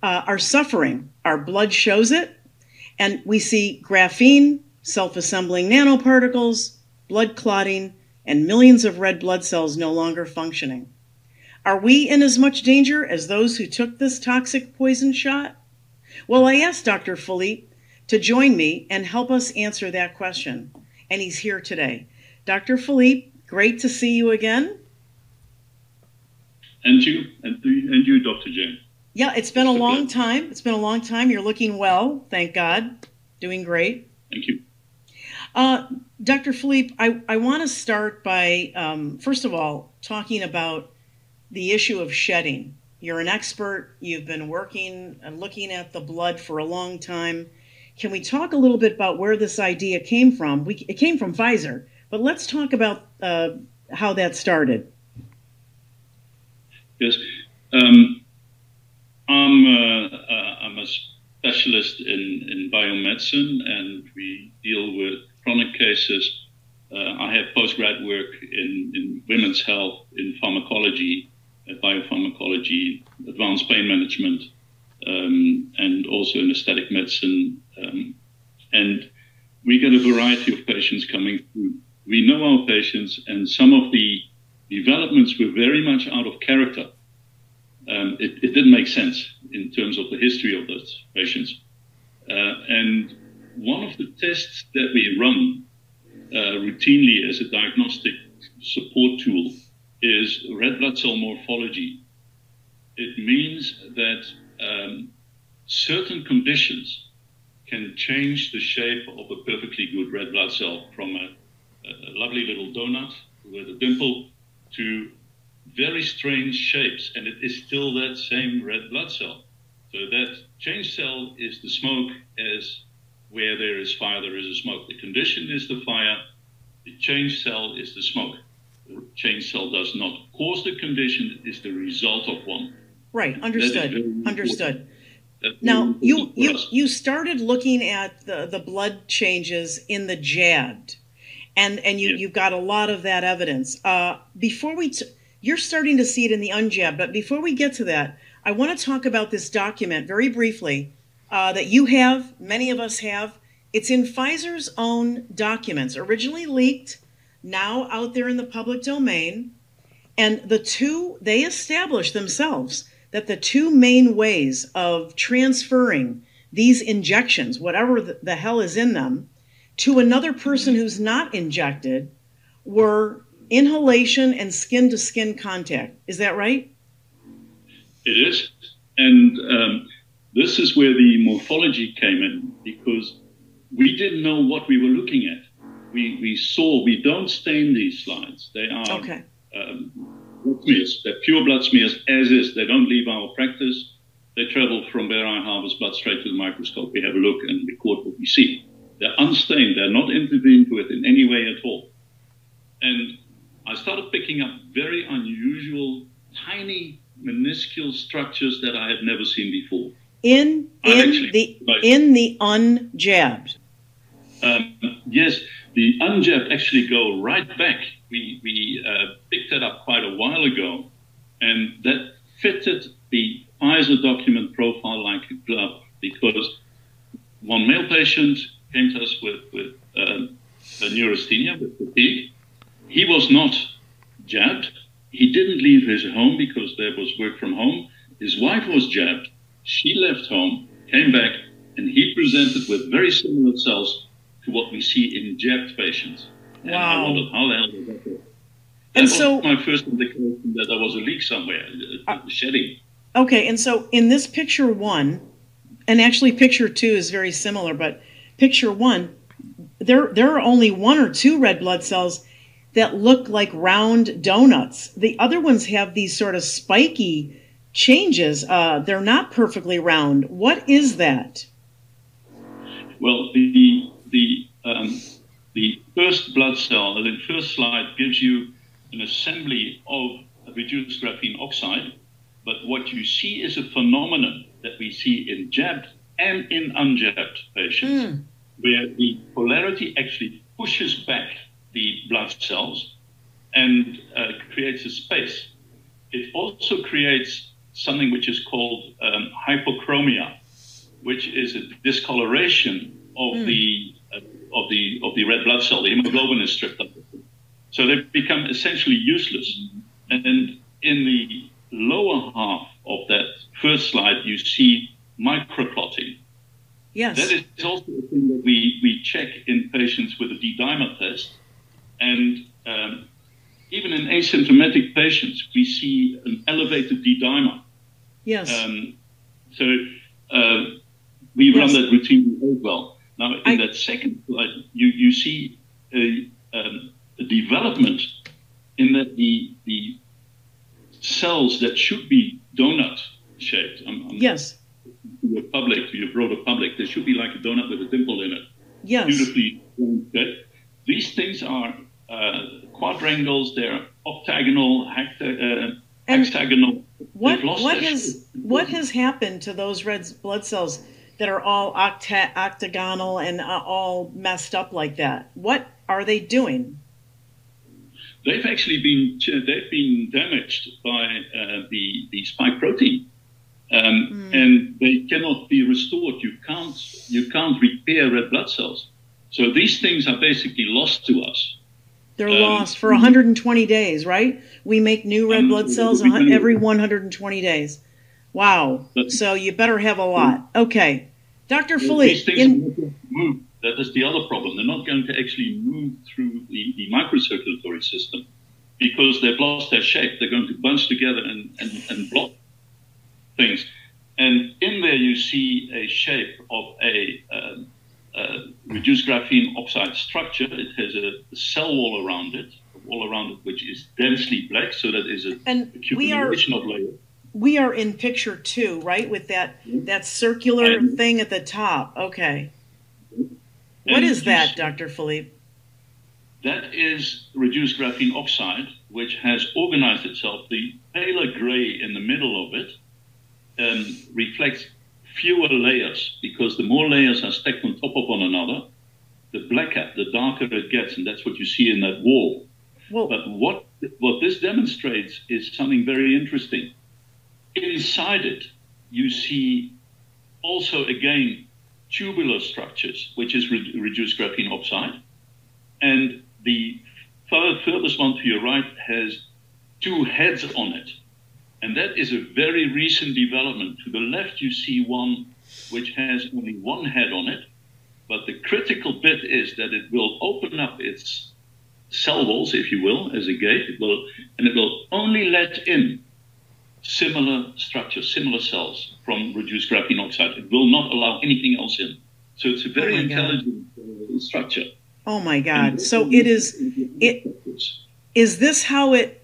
uh, are suffering. Our blood shows it, and we see graphene, self assembling nanoparticles, blood clotting, and millions of red blood cells no longer functioning. Are we in as much danger as those who took this toxic poison shot? Well, I asked Dr. Philippe to join me and help us answer that question, and he's here today. Dr. Philippe, great to see you again. And you, and, and you, Dr. Jane. Yeah, it's been a long time. It's been a long time. You're looking well, thank God. Doing great. Thank you. Uh, Dr. Philippe, I, I want to start by, um, first of all, talking about the issue of shedding. You're an expert, you've been working and looking at the blood for a long time. Can we talk a little bit about where this idea came from? We, it came from Pfizer, but let's talk about uh, how that started. Yes. Um, I'm, uh, uh, I'm a specialist in, in biomedicine, and we deal with chronic cases. Uh, I have postgrad work in, in women's health, in pharmacology, biopharmacology, advanced pain management, um, and also in aesthetic medicine. Um, and we get a variety of patients coming. We know our patients, and some of the developments were very much out of character. Um, it, it, didn't make sense in terms of the history of those patients. Uh, and one of the tests that we run uh, routinely as a diagnostic support tool is red blood cell morphology. It means that um, certain conditions can change the shape of a perfectly good red blood cell from a, a lovely little donut with a dimple to very strange shapes, and it is still that same red blood cell. So that change cell is the smoke as where there is fire, there is a smoke. The condition is the fire, the change cell is the smoke change cell does not cause the condition, it is the result of one. Right, understood. Understood. Now, you, you, you started looking at the, the blood changes in the jabbed, and, and you, you've got a lot of that evidence. Uh, before we, t- you're starting to see it in the unjab, but before we get to that, I want to talk about this document very briefly uh, that you have, many of us have. It's in Pfizer's own documents, originally leaked now out there in the public domain. And the two, they establish themselves that the two main ways of transferring these injections, whatever the, the hell is in them, to another person who's not injected were inhalation and skin to skin contact. Is that right? It is. And um, this is where the morphology came in because we didn't know what we were looking at we, we saw, we don't stain these slides. They are okay. um, smears. They're pure blood smears as is. They don't leave our practice. They travel from Bear Eye harvest blood straight to the microscope. We have a look and record what we see. They're unstained. They're not intervened with in any way at all. And I started picking up very unusual, tiny, minuscule structures that I had never seen before. In in actually, the like, in the unjabbed. Um, yes, the unjabbed actually go right back. We, we uh, picked that up quite a while ago, and that fitted the Pfizer document profile like a glove because one male patient came to us with, with uh, neurasthenia with fatigue. He was not jabbed. He didn't leave his home because there was work from home. His wife was jabbed. She left home, came back, and he presented with very similar cells to what we see in jabbed patients. And I Wow. wondered, how the hell did that work? And That was so- my first indication that there was a leak somewhere, uh, shedding. Okay, and so in this picture one, and actually picture two is very similar, but picture one, there there are only one or two red blood cells that look like round donuts. The other ones have these sort of spiky changes. Uh, they're not perfectly round. What is that? Well, the the um, the first blood cell, the first slide gives you an assembly of reduced graphene oxide, but what you see is a phenomenon that we see in jabbed and in unjabbed patients, where the polarity actually pushes back the blood cells and uh, creates a space. It also creates something which is called um, hypochromia, which is a discoloration of the uh, of the of the red blood cell. The hemoglobin is stripped up, so they become essentially useless. And in the lower half of that first slide, you see microclotting. Yes. That is also a thing that we, we check in patients with a D-dimer test. And um, even in asymptomatic patients, we see an elevated D-dimer. Yes. Um, so uh, we run that routinely as well. Now, in that second slide, you, you see a, um, a development in that the, the cells that should be donut shaped. I'm, I'm Yes. To your public, to your broader public, there should be like a donut with a dimple in it. Yes. Beautifully round. These things are uh, quadrangles, they're octagonal, hecta, uh, hexagonal. What what has what has happened to those red blood cells that are all octa- octagonal and uh, all messed up like that? What are they doing? They've actually been they've been damaged by uh, the the spike protein, um, and they cannot be restored. You can't you can't repair red blood cells. So these things are basically lost to us. They're Um, lost for 120 days, right? We make new red Um, blood cells a we hun- do. every 120 days. Wow. So you better have a lot. Okay. Dr. These Philippe, things in, are not going to move. That is the other problem. They're not going to actually move through the, the microcirculatory system because they've lost their shape. They're going to bunch together and, and, and block things. And in there, you see a shape of a, um, uh, reduced graphene oxide structure. It has a, cell wall around it, a wall around it which is densely black, so that is a and we are accumulation of layers. we are in picture 2, right? With that that circular thing at the top. Okay. What And is that, Dr. Philippe? That is reduced graphene oxide, which has organized itself. The paler gray in the middle of it um, reflects fewer layers because the more layers are stacked on top of one another, the blacker, the darker it gets, and that's what you see in that wall. Well, but what what this demonstrates is something very interesting. Inside it, you see also again tubular structures, which is re- reduced graphene oxide, and the fur- furthest one to your right has two heads on it. And that is a very recent development. To the left, you see one which has only one head on it. But the critical bit is that it will open up its cell walls, if you will, as a gate. It will, and it will only let in similar structures, similar cells from reduced graphene oxide. It will not allow anything else in. So it's a very Oh my God. intelligent uh, structure. Oh my God. So it is it is this how it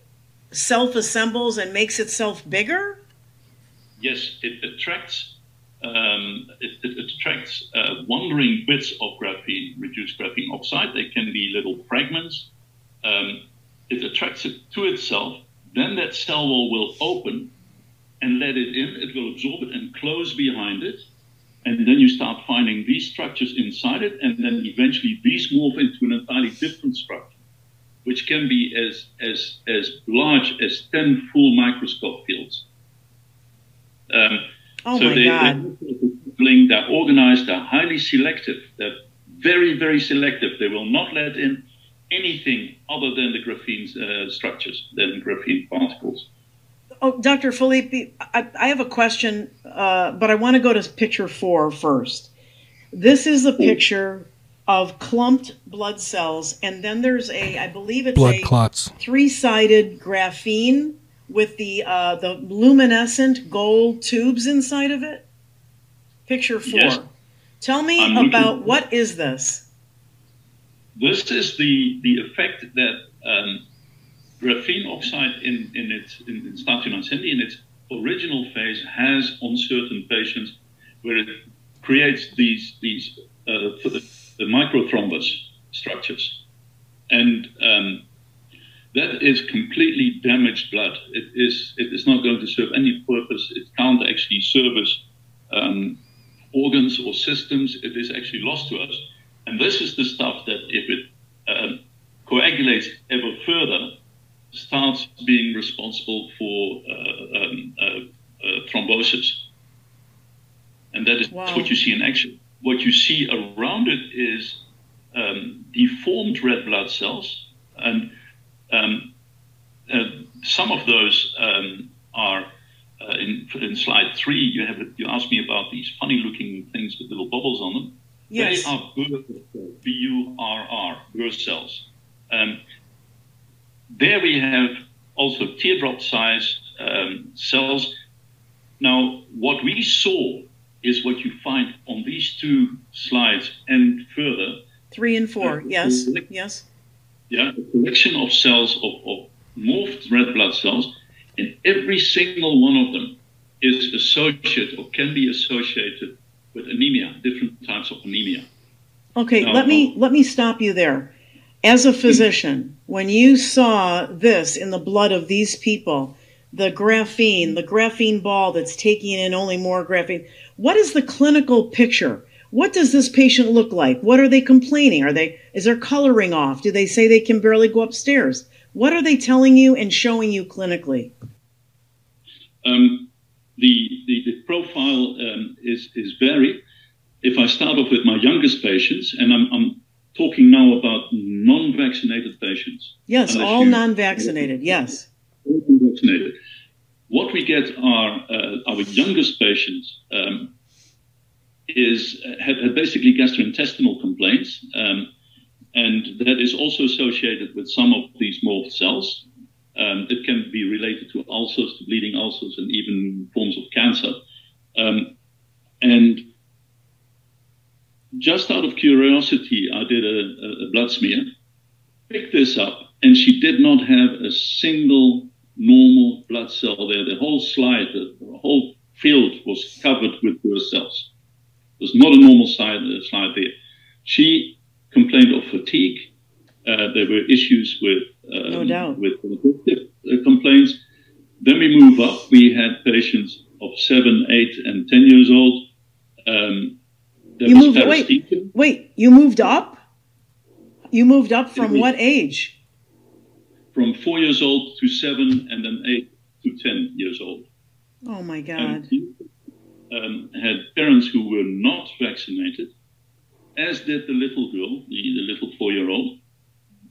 self assembles and makes itself bigger? Yes, it attracts um, it, it attracts uh, wandering bits of graphene, reduced graphene oxide. They can be little fragments. Um, it attracts it to itself. Then that cell wall will open and let it in. It will absorb it and close behind it. And then you start finding these structures inside it, and then eventually these morph into an entirely different structure, which can be as as as large as ten full microscope fields. Um, Oh so my they, God. They're, they're organized, they're highly selective. They're very, very selective. They will not let in anything other than the graphene uh, structures, than graphene particles. Oh, Dr. Philippe, I, I have a question, uh, but I want to go to picture four first. This is a picture of clumped blood cells, and then there's a, I believe it's Blood a clots. three-sided graphene with the uh, the luminescent gold tubes inside of it. Picture four. Yes. Tell me I'm looking- about what is this? This is the, the effect that um, graphene oxide in, in its in, in statu nascendi in its original phase has on certain patients where it creates these these uh, the microthrombus structures. And um, that is completely damaged blood. It is it is not going to serve any purpose. It can't actually service um, organs or systems. It is actually lost to us. And this is the stuff that, if it um, coagulates ever further, starts being responsible for uh, um, uh, uh, thrombosis. And that is Wow. what you see in action. What you see around it is um, deformed red blood cells, and um, uh, some of those um, are uh, in, in slide three. You have you asked me about these funny-looking things with little bubbles on them. Yes. They are Burr cells, B-U-R-R, Burr cells. Um, there we have also teardrop-sized um, cells. Now, what we saw is what you find on these two slides and further. Three and four. Uh, Yes. Yes. Yeah, a collection of cells of, of morphed red blood cells, and every single one of them is associated or can be associated with anemia, different types of anemia. Okay, No, let me let me stop you there. As a physician, when you saw this in the blood of these people, the graphene, the graphene ball that's taking in only more graphene, what is the clinical picture? What does this patient look like? What are they complaining? Are they is their coloring off? Do they say they can barely go upstairs? What are they telling you and showing you clinically? Um, the, the, the profile um, is, is varied. If I start off with my youngest patients, and I'm, I'm talking now about non vaccinated patients. Yes, all you- non-vaccinated. Yes. Vaccinated. What we get are uh, our youngest patients um, is have, have basically gastrointestinal complaints, um, and that is also associated with some of these morphed cells. Um, it can be related to ulcers, to bleeding ulcers, and even forms of cancer. Um, and just out of curiosity, I did a- a blood smear, picked this up, and she did not have a single normal blood cell there. The whole slide, the, the whole field was covered with Burr cells. There's not a normal slide, uh, slide there. She complained of fatigue. Uh, there were issues with um, No doubt. with uh, complaints. Then we move up. We had patients of seven, eight, and ten years old. Um, You moved wait, wait, you moved up? You moved up from what age? From four years old to seven, and then eight to ten years old. Oh my God. And he um, had parents who were not vaccinated, as did the little girl, the, the little four-year-old.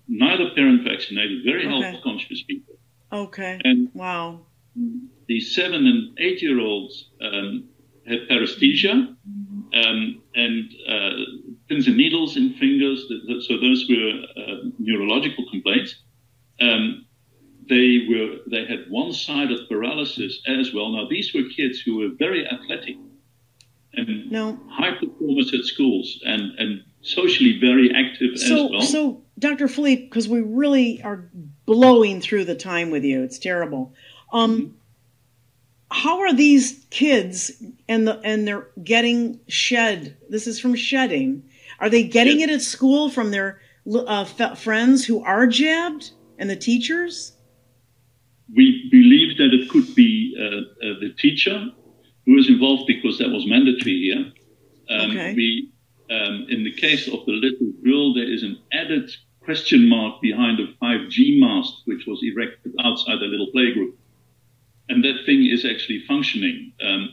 Neither parent vaccinated, very Okay. health conscious people. Okay. And wow. the seven and eight-year-olds um, had paresthesia um, and uh, pins and needles in fingers. Th- th- So those were uh, neurological complaints. Um, they were they had one-sided paralysis as well. Now these were kids who were very athletic and No. high performers at schools and and socially very active as So, well. so Dr. Philippe, because we really are blowing through the time with you, it's terrible. Um, how are these kids and the and they're getting shed? This is from shedding. Are they getting it at school from their uh, f- friends who are jabbed and the teachers? we believe that it could be uh, uh, the teacher who is involved because that was mandatory here. Um, Okay. We, um, in the case of the little girl, there is an added question mark behind a 5G mast which was erected outside the little playgroup, and that thing is actually functioning. Um,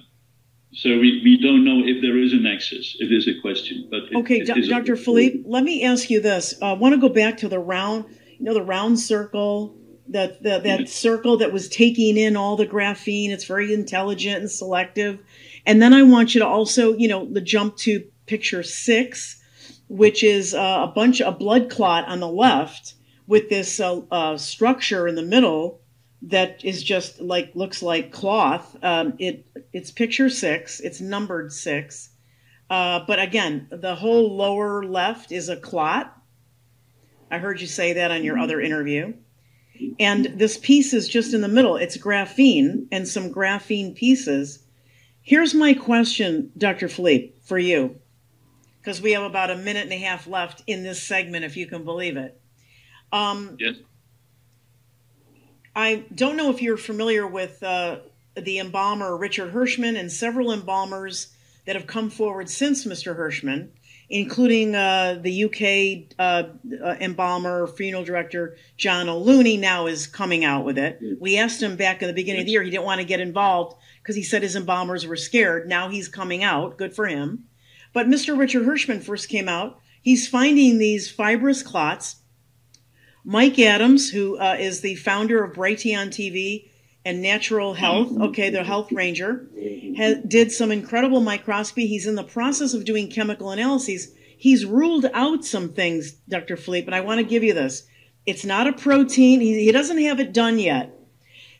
So we, we don't know if there is a nexus. It is a question, but it, Okay, it Do- is a- Dr. Philippe, let me ask you this. I want to go back to the round, you know, the round circle, that the, that circle that was taking in all the graphene. It's very intelligent and selective. And then I want you to also, you know, the jump to picture six, which is uh, a bunch of blood clot on the left with this uh, uh, structure in the middle that is just like looks like cloth. Um, it it's picture six. It's numbered six. Uh, but again, the whole lower left is a clot. I heard you say that on your other interview. And this piece is just in the middle. It's graphene and some graphene pieces. Here's my question, Dr. Philippe, for you, because we have about a minute and a half left in this segment, if you can believe it. Um, Yes. I don't know if you're familiar with uh, the embalmer Richard Hirschman and several embalmers that have come forward since Mr. Hirschman, including uh, the UK uh, uh, embalmer, funeral director John O'Looney, now is coming out with it. We asked him back in the beginning of the year, he didn't want to get involved because he said his embalmers were scared. Now he's coming out. Good for him. But Mr. Richard Hirschman first came out. He's finding these fibrous clots Mike Adams, who uh, is the founder of Brighteon TV and Natural Health, mm-hmm. okay, the Health Ranger, ha- did some incredible microscopy. He's in the process of doing chemical analyses. He's ruled out some things, Dr. Philippe, and I want to give you this. It's not a protein. He, he doesn't have it done yet.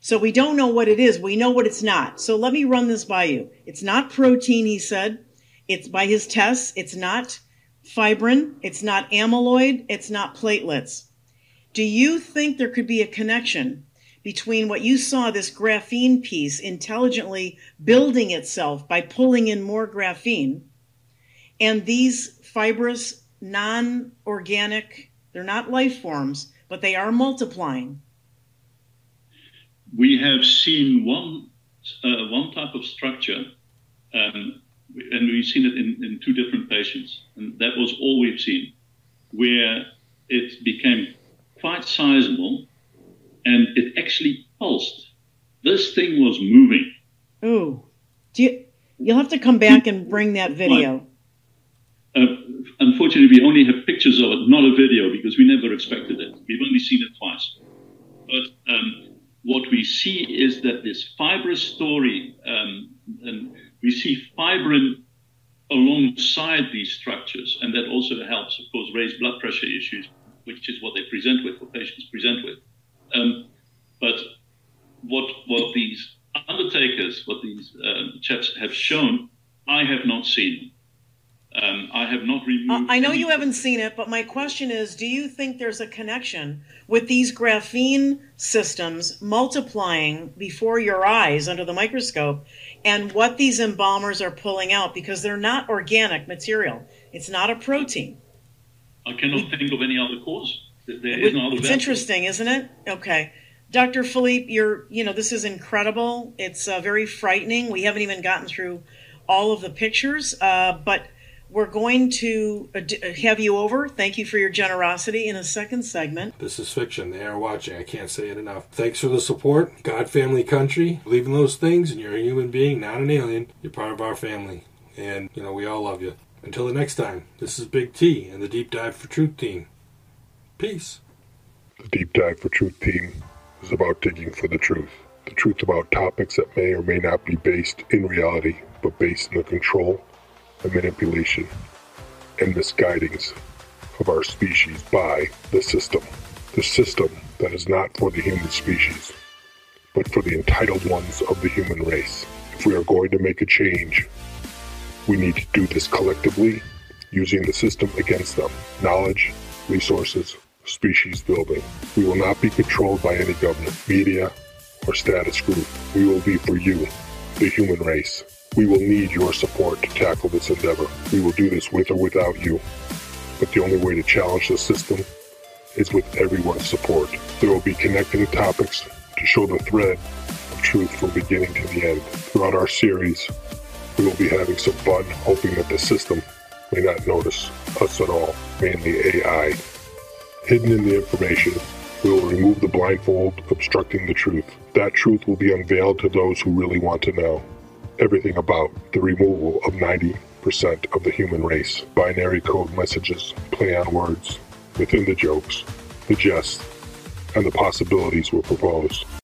So we don't know what it is. We know what it's not. So let me run this by you. It's not protein, he said. It's by his tests. It's not fibrin. It's not amyloid. It's not platelets. Do you think there could be a connection between what you saw, this graphene piece intelligently building itself by pulling in more graphene, and these fibrous, non organic, they're not life forms, but they are multiplying? we have seen one uh, one type of structure, um, and we've seen it in, in two different patients, and that was all we've seen, where it became quite sizable, and it actually pulsed. This thing was moving. Ooh, do you? You'll have to come back and bring that video. Uh, unfortunately, we only have pictures of it, not a video, because we never expected it. We've only seen it twice. But um, what we see is that this fibrous story, um, and we see fibrin alongside these structures, and that also helps, of course, raise blood pressure issues, which is what they present with, what patients present with. Um, but what what these undertakers, what these um, chaps have shown, I have not seen. Um, I have not removed. Uh, I know any- you haven't seen it, but my question is do you think there's a connection with these graphene systems multiplying before your eyes under the microscope and what these embalmers are pulling out? Because they're not organic material, it's not a protein. I cannot think of any other cause. There there It's is no other vector. interesting, isn't it? Okay. Dr. Philippe, you're, you know, this is incredible. It's uh, very frightening. We haven't even gotten through all of the pictures, uh, but we're going to uh, have you over. Thank you for your generosity in a second segment. This is fiction. They are watching. I can't say it enough. Thanks for the support. God, family, country. Believe in those things, and you're a human being, not an alien. You're part of our family. And, you know, we all love you. Until the next time, this is Big T and the Deep Dive for Truth team. Peace. The Deep Dive for Truth team is about digging for the truth. The truth about topics that may or may not be based in reality, but based in the control and manipulation and misguidings of our species by the system. The system that is not for the human species, but for the entitled ones of the human race. If we are going to make a change, we need to do this collectively using the system against them. Knowledge, resources, species building. We will not be controlled by any government, media, or status group. We will be for you, the human race. We will need your support to tackle this endeavor. We will do this with or without you. But the only way to challenge the system is with everyone's support. There will be connecting topics to show the thread of truth from beginning to the end. Throughout our series, we will be having some fun, hoping that the system may not notice us at all, mainly AI. Hidden in the information, we will remove the blindfold obstructing the truth. That truth will be unveiled to those who really want to know. everything about the removal of 90% of the human race. Binary code messages, play on words, within the jokes, the jests, and the possibilities were proposed.